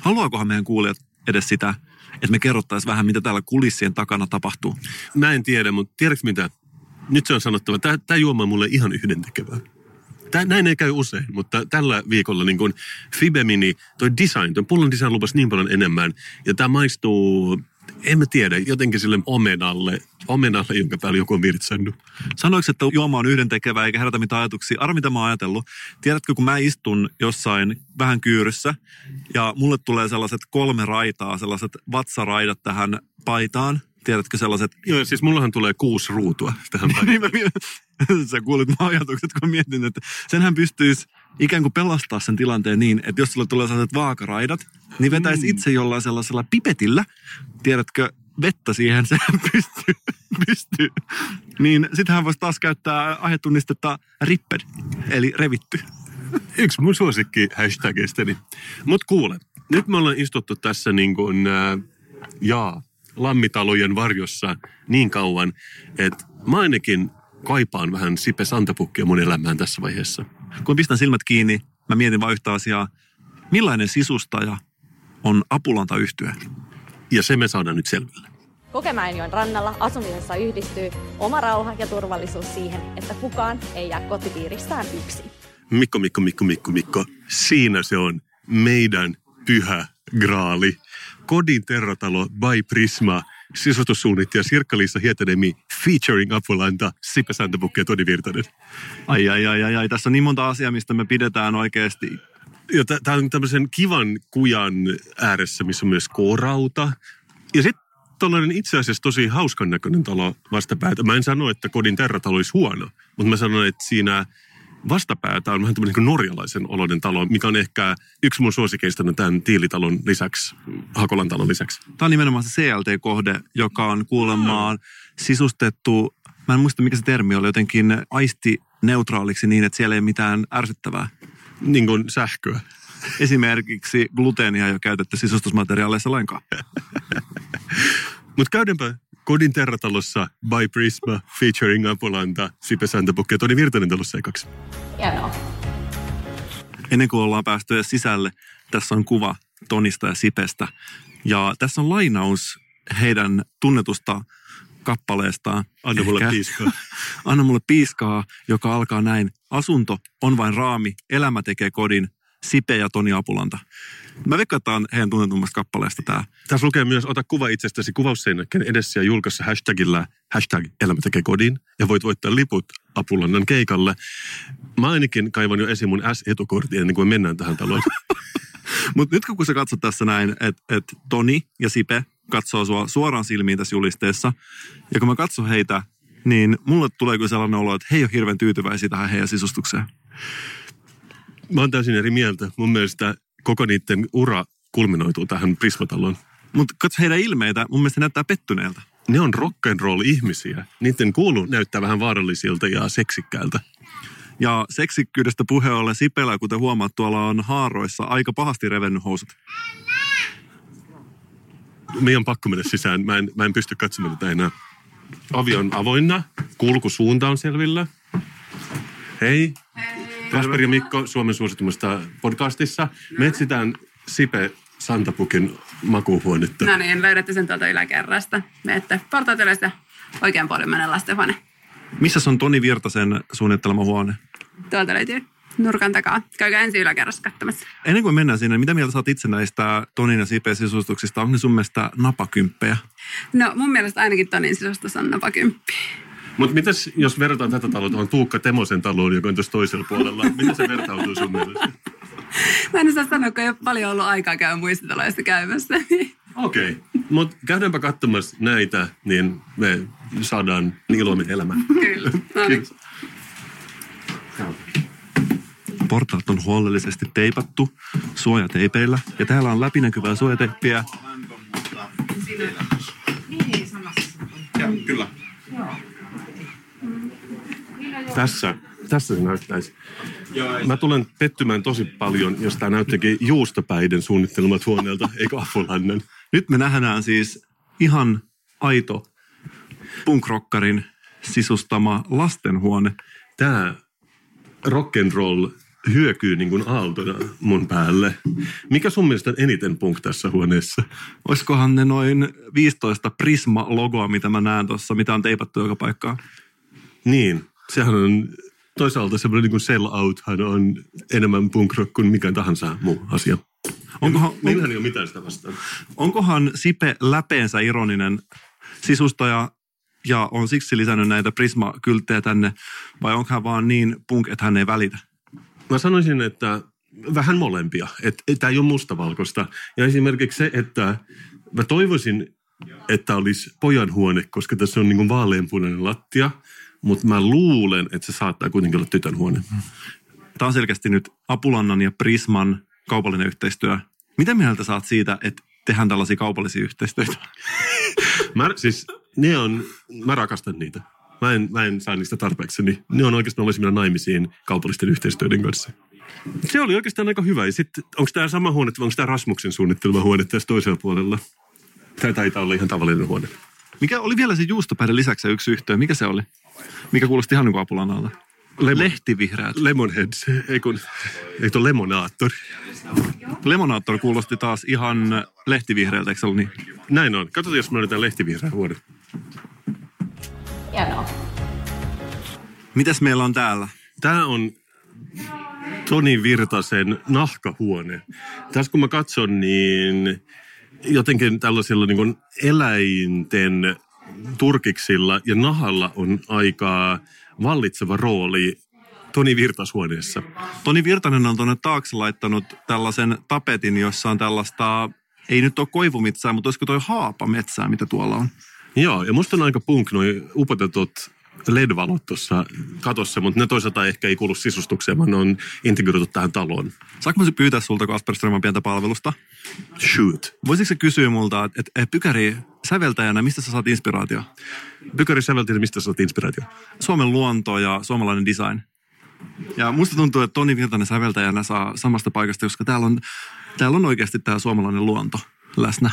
Haluaakohan meidän kuulijat edes sitä, että me kerrottaisiin vähän, mitä täällä kulissien takana tapahtuu? Mä en tiedä, mutta tiedätkö mitä? Nyt se on sanottava. Tämä, tämä juoma on mulle ihan yhdentekevää. Tämä, näin ei käy usein, mutta tällä viikolla niin kuin Fibemini, toi design, toi pullon design lupasi niin paljon enemmän. Ja tämä maistuu, en mä tiedä, jotenkin sille omenalle, omenalle, jonka päällä joku on virtsannut. Sanoiko, että juoma on yhdentekevä eikä herätä mitään ajatuksia? Arvi, mitä mä oon ajatellut. Tiedätkö, kun mä istun jossain vähän kyyryssä ja mulle tulee sellaiset kolme raitaa, sellaiset vatsaraidat tähän paitaan. Tiedätkö sellaiset? Joo, siis mullahan tulee kuusi ruutua tähän *laughs* niin mä mietin, *laughs* sä kuulit mun ajatukset, kun mietin, että senhän pystyisi ikään kuin pelastaa sen tilanteen niin, että jos sulle tulee sellaiset vaakaraidat, niin vetäisi itse jollain sellaisella pipetillä, tiedätkö, vettä siihen, se *laughs* pystyy, pystyy. Niin sitähän voisi taas käyttää aihetunnistetta ripped, eli revitty. Yksi mun suosikki hashtagistani. Mut kuule, nyt me ollaan istuttu tässä niin kuin, äh, jaa, lammitalojen varjossa niin kauan, että mä ainakin kaipaan vähän Sipe Santapukkia mun elämään tässä vaiheessa. Kun pistän silmät kiinni, mä mietin vain yhtä asiaa. Millainen sisustaja on apulanta yhtyä? Ja se me saadaan nyt selville. Kokemäenjoen rannalla asumisessa yhdistyy oma rauha ja turvallisuus siihen, että kukaan ei jää kotipiiristään yksin. Mikko, Mikko, Mikko, Mikko, Mikko. Siinä se on meidän pyhä graali. Kodin terratalo by Prisma sisustussuunnittelija Sirkka-Liisa Hietaniemi featuring Apulanta, Sippe Santapukki ja Toni Virtanen. Ai, ai, ai, ai, ai. Tässä on niin monta asiaa, mistä me pidetään oikeasti. Ja tämä on tämmöisen kivan kujan ääressä, missä on myös koorauta. Ja sitten tällainen itse asiassa tosi hauskan näköinen talo vastapäätä. Mä en sano, että kodin terratalo olisi huono, mutta mä sanon, että siinä vastapäätä on vähän tämmöinen niin norjalaisen oloinen talo, mikä on ehkä yksi mun suosikeista tämän Tiilitalon lisäksi, Hakolan talon lisäksi. Tämä on nimenomaan se CLT-kohde, joka on kuulemaan sisustettu, mä en muista mikä se termi oli, jotenkin aistineutraaliksi niin, että siellä ei mitään ärsyttävää. Niin kuin sähköä. Esimerkiksi gluteenia ei ole käytetty sisustusmateriaaleissa lainkaan. *laughs* Mutta käydäänpä Kodin terratalossa by Prisma featuring Apolanta, Sipe Santapukki ja Toni Virtanen talossa ekaksi. Hienoa. Ennen kuin ollaan päästy edes sisälle, tässä on kuva Tonista ja Sipestä. Ja tässä on lainaus heidän tunnetusta kappaleestaan. Anna mulle Ehkä- piiskaa. *laughs* Anna mulle piiskaa, joka alkaa näin. Asunto on vain raami, elämä tekee kodin. Sipe ja Toni Apulanta. Mä veikkaan, että on heidän tunnetummasta kappaleesta tämä. Tässä lukee myös, ota kuva itsestäsi kuvausseinäkkeen edessä ja julkaissa hashtagillä hashtag elämä tekee kodin ja voit voittaa liput Apulannan keikalle. Mä ainakin kaivan jo esiin mun S-etukortin ennen kuin me mennään tähän taloon. *laughs* Mutta nyt kun sä katsot tässä näin, että et Toni ja Sipe katsoo sua suoraan silmiin tässä julisteessa, ja kun mä katson heitä, niin mulle tulee kyllä sellainen olo, että he ei ole hirveän tyytyväisiä tähän heidän sisustukseen. Mä oon täysin eri mieltä. Mun mielestä koko niiden ura kulminoituu tähän Prismataloon. Mutta katso heidän ilmeitä, mun mielestä näyttää pettyneeltä. Ne on rock and roll ihmisiä. Niiden kuulu näyttää vähän vaarallisilta ja seksikkäältä. Ja seksikkyydestä puheen ollen Sipelä, kuten huomaat, tuolla on haaroissa aika pahasti revennyt housut. Meidän on pakko mennä sisään. Mä en, mä en pysty katsomaan tätä enää. Ovi on avoinna. Kulkusuunta on selvillä. Hei. Kasper ja Mikko Suomen suositummasta podcastissa. Me etsitään Sipe Santapukin makuuhuonetta. No niin, löydätte sen tuolta yläkerrasta. Menette portaatioista oikein paljon mennä lastenhuone. Missä on Toni Virtasen suunnittelema huone? Tuolta löytyy nurkan takaa. Käykää ensin yläkerrassa katsomassa. Ennen kuin mennään sinne, mitä mieltä oot itse näistä Tonin ja Sipeen sisustuksista? Onko ne sun mielestä napakymppejä? No mun mielestä ainakin Tonin sisustus on napakymppi. Mutta mitäs, jos verrataan tätä taloa tuohon Tuukka Temosen taloon, joka on tuossa toisella puolella, miten se vertautuu sun mielestä? Mä en osaa sanoa, kun ei ole paljon ollut aikaa käydä muistitaloista käymässä. Okei, okay. mutta käydäänpä katsomassa näitä, niin me saadaan iloinen elämä. Kyllä. No niin. Portaat on huolellisesti teipattu suojateipeillä ja täällä on läpinäkyvää suojateippiä. Kyllä. Tässä, tässä se näyttäisi. Mä tulen pettymään tosi paljon, jos tämä näyttääkin juustopäiden suunnittelemat huoneelta, eikä Apulannan. Nyt me nähdään siis ihan aito punkrockarin sisustama lastenhuone. Tämä rock'n'roll hyökyy niin kuin aaltona mun päälle. Mikä sun mielestä on eniten punk tässä huoneessa? Olisikohan ne noin 15 Prisma-logoa, mitä mä näen tuossa, mitä on teipattu joka paikkaan? Niin, sehän on toisaalta semmoinen niin sell outhan on enemmän punk rock kuin mikä tahansa muu asia. Onkohan, Meillähän ei ole mitään sitä vastaan. Onkohan Sipe läpeensä ironinen sisustaja ja on siksi lisännyt näitä Prisma-kylttejä tänne, vai onko hän vaan niin punk, että hän ei välitä? Mä sanoisin, että vähän molempia. Että tämä ei ole mustavalkoista. Ja esimerkiksi se, että mä toivoisin, että olisi pojan huone, koska tässä on niin vaaleanpunainen lattia. Mutta mä luulen, että se saattaa kuitenkin olla tytön huone. Tämä on selkeästi nyt Apulannan ja Prisman kaupallinen yhteistyö. Mitä mieltä saat siitä, että tehdään tällaisia kaupallisia yhteistyötä? *laughs* Mä, siis ne on, mä rakastan niitä. Mä en, mä en saa niistä tarpeeksi. Niin ne on oikeastaan, mä voisin mennä naimisiin kaupallisten yhteistyöiden kanssa. Se oli oikeastaan aika hyvä. Ja sitten, onko tämä sama huone, vai onko tämä Rasmuksen suunnittelema huone tässä toisella puolella? Tämä taitaa olla ihan tavallinen huone. Mikä oli vielä se juustopäiden lisäksi se yksi yhteen? Mikä se oli? Mikä kuulosti ihan niin kuin Apulannalta? Lemon, Lehtivihreät. Lemonheads, ei kun, ei tuo lemonaattor. Lemonaattor kuulosti taas ihan lehtivihreältä, eikö se ollut niin? Näin on. Katsotaan, jos me löydetään lehtivihreä huone. Hienoa. Mitäs meillä on täällä? Tämä on Toni Virtasen nahkahuone. Tässä kun mä katson, niin jotenkin tällaisilla niin kuin eläinten turkiksilla ja nahalla on aika vallitseva rooli Toni Virtashuoneessa. Toni Virtanen on tuonne taakse laittanut tällaisen tapetin, jossa on tällaista, ei nyt ole koivumetsää, mutta olisiko toi haapametsää, mitä tuolla on? Joo, ja musta on aika punk noi upotetut LED-valot tuossa katossa, mutta ne toisaalta ehkä ei kuulu sisustukseen, vaan ne on integroitu tähän taloon. Saanko mä pyytää sulta Kasper Strömän pientä palvelusta? Shoot. Voisitko sä kysyä multa, että et, Pykäri säveltäjänä, mistä sä saat inspiraatio? Pykäri säveltäjänä, mistä sä saat inspiraatio? Suomen luonto ja suomalainen design. Ja musta tuntuu, että Toni Virtanen säveltäjänä saa samasta paikasta, koska täällä on, täällä on oikeasti tämä suomalainen luonto läsnä.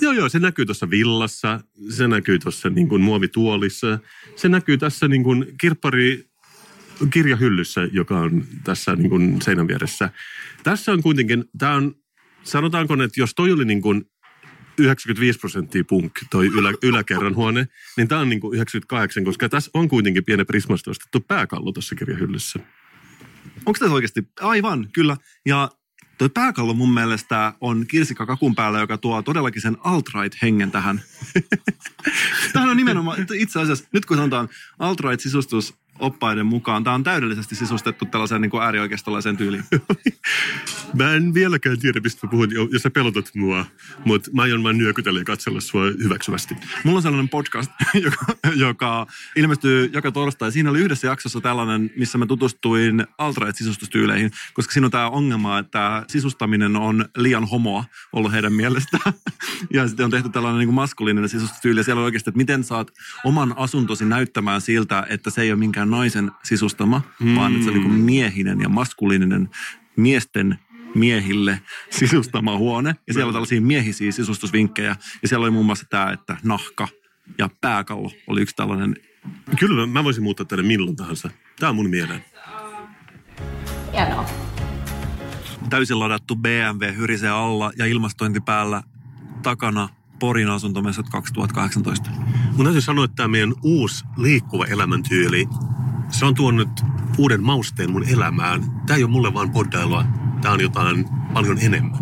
Joo, joo, se näkyy tuossa villassa, se näkyy tuossa niin kuin muovituolissa, se näkyy tässä niin kuin kirppari kirjahyllyssä, joka on tässä niin kuin seinän vieressä. Tässä on kuitenkin, tämä on, sanotaanko, että jos toi oli niin kuin 95 prosenttia punk, toi ylä, yläkerran huone, niin tämä on niin kuin 98, koska tässä on kuitenkin pieni prismasta ostettu pääkallo tuossa kirjahyllyssä. Onko tässä oikeasti? Aivan, kyllä. Ja Tuo pääkallo mun mielestä on kirsikka kakun päällä, joka tuo todellakin sen alt-right-hengen tähän. *laughs* Tämähän on nimenomaan, itse asiassa, nyt kun sanotaan alt-right-sisustus oppaiden mukaan, tämä on täydellisesti sisustettu tällaiseen niin kuin äärioikeistolaiseen tyyliin. *laughs* Mä en vieläkään tiedä, mistä mä puhun, jos sä pelotat mua, mutta mä aion vaan nyökytellä ja katsella sua hyväksyvästi. Mulla on sellainen podcast, *laughs* joka, joka ilmestyy joka torstai. Siinä oli yhdessä jaksossa tällainen, missä mä tutustuin alt-right-sisustustyyleihin, koska siinä on tämä ongelma, että sisustaminen on liian homoa ollut heidän mielestään. *laughs* ja sitten on tehty tällainen niin kuin maskuliininen sisustustyyli. Ja siellä on oikeasti, että miten saat oman asuntosi näyttämään siltä, että se ei ole minkään naisen sisustama, mm. vaan että se on niin kuin miehinen ja maskuliininen miesten miehille sisustama huone. Ja siellä on tällaisia miehisiä sisustusvinkkejä. Ja siellä oli muun muassa tämä, että nahka ja pääkallo oli yksi tällainen. Kyllä mä voisin muuttaa tänne milloin tahansa. Tämä on mun mieleen. Hienoa. Täysin ladattu BMW hyrisee alla ja ilmastointi päällä takana Porin asuntomessat 2018. Mun täytyy sanoa, että tämä meidän uusi liikkuva elämäntyyli, se on tuonut uuden mausteen mun elämään. Tämä ei ole mulle vaan poddailua, tämä on jotain paljon enemmän.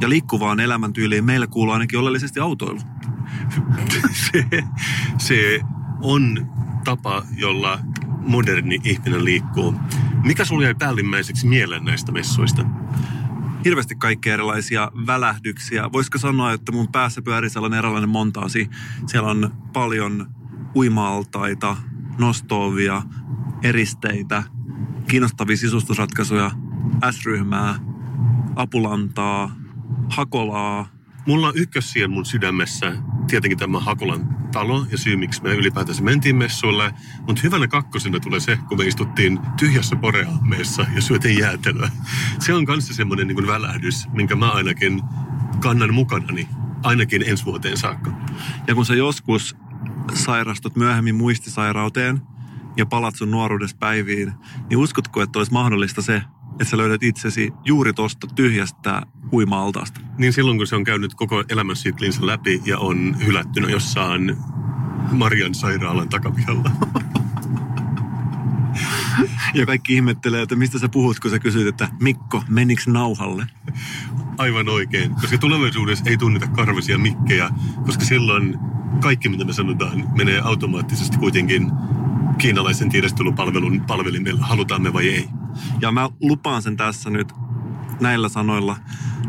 Ja liikkuvaan elämäntyyliin meillä kuuluu ainakin oleellisesti autoilu. *laughs* se, se on tapa, jolla moderni ihminen liikkuu. Mikä sulla jäi päällimmäiseksi mieleen näistä messuista? hirveästi kaikkea erilaisia välähdyksiä. Voisiko sanoa, että mun päässä pyörii sellainen erilainen montaasi. Siellä on paljon uima-altaita, nostoovia, eristeitä, kiinnostavia sisustusratkaisuja, S-ryhmää, apulantaa, hakolaa. Mulla on ykkössien mun sydämessä tietenkin tämä Hakolan talo ja syy, miksi me ylipäätänsä mentiin messuille. Mutta hyvänä kakkosena tulee se, kun me istuttiin tyhjässä poreaameessa ja syötiin jäätelöä. Se on kanssa semmoinen niin välähdys, minkä mä ainakin kannan mukanani, ainakin ensi vuoteen saakka. Ja kun sä joskus sairastut myöhemmin muistisairauteen ja palat sun nuoruudessa päiviin, niin uskotko, että olisi mahdollista se, että sä löydät itsesi juuri tuosta tyhjästä uima-altaasta? Niin silloin, kun se on käynyt koko elämänsyklinsä läpi ja on hylättynä jossain Marian sairaalan takapihalla. *laughs* *laughs* Ja kaikki ihmettelee, että mistä sä puhut, kun sä kysyt, että Mikko, meniks nauhalle? Aivan oikein, koska tulevaisuudessa ei tunneta karvasia mikkejä, koska silloin kaikki, mitä me sanotaan, menee automaattisesti kuitenkin kiinalaisen tiedostelupalvelun palvelimella, halutaan me vai ei. Ja mä lupaan sen tässä nyt näillä sanoilla,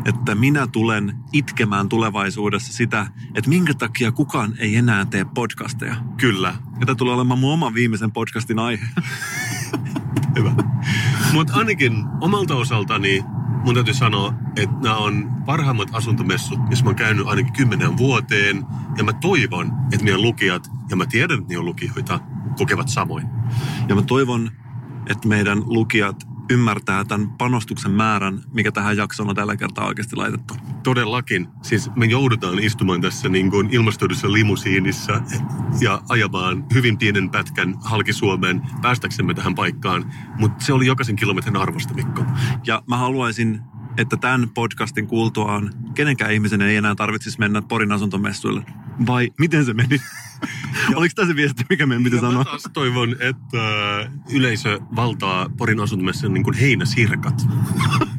että minä tulen itkemään tulevaisuudessa sitä, että minkä takia kukaan ei enää tee podcasteja. Kyllä. Ja tämä tulee olemaan mun oman viimeisen podcastin aihe. *laughs* Hyvä. Mutta ainakin omalta osaltani mun täytyy sanoa, että nämä on parhaimmat asuntomessut, missä mä oon käynyt ainakin kymmenen vuoteen. Ja mä toivon, että meidän lukijat, ja mä tiedän, että ne on lukijoita, kokevat samoin. Ja mä toivon, että meidän lukijat ymmärtää tämän panostuksen määrän, mikä tähän jaksoon on tällä kertaa oikeasti laitettu. Todellakin. Siis me joudutaan istumaan tässä niin kuin ilmastoidussa limusiinissa ja ajamaan hyvin pienen pätkän halki Suomeen päästäksemme tähän paikkaan. Mutta se oli jokaisen kilometrin arvosta, Mikko. Ja mä haluaisin, että tämän podcastin kuultuaan kenenkään ihmisen ei enää tarvitsisi mennä Porin asuntomessuille. Vai miten se meni? *laughs* Oliko tämä se viesti, mikä meidän piti Ja sanoa? taas toivon, että yleisö valtaa Porin asuntomessan niin kuin heinäsirkat.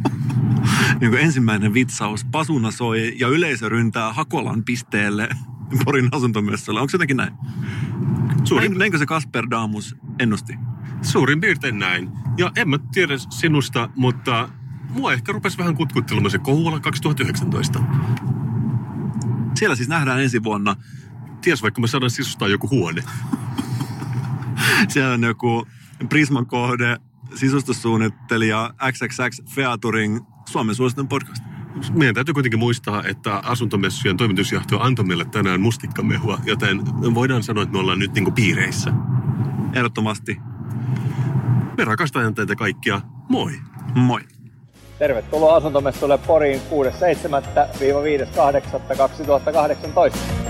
*laughs* niin kuin ensimmäinen vitsaus. Pasuna soi ja yleisö ryntää Hakolan pisteelle *laughs* Porin asuntomessuilla. Onko se jotenkin näin? Suurin... Näinkö se Kasper Daamus ennusti? Suurin piirtein näin. Ja en mä tiedä sinusta, mutta mua ehkä rupesi vähän kutkuttelemaan se Kouvola 2019. Siellä siis nähdään ensi vuonna. Ties vaikka mä saadaan sisustaa joku huone. Siellä on joku Prisman kohde, sisustussuunnittelija XXX Featuring, Suomen suositun podcast. Meidän täytyy kuitenkin muistaa, että asuntomessujen toimitusjohtaja antoi meille tänään mustikkamehua, joten voidaan sanoa, että me ollaan nyt niinku piireissä. Ehdottomasti. Me rakastajan teitä kaikkia. Moi! Moi! Tervetuloa asuntomessuille Poriin 6.7.-5.8.2018.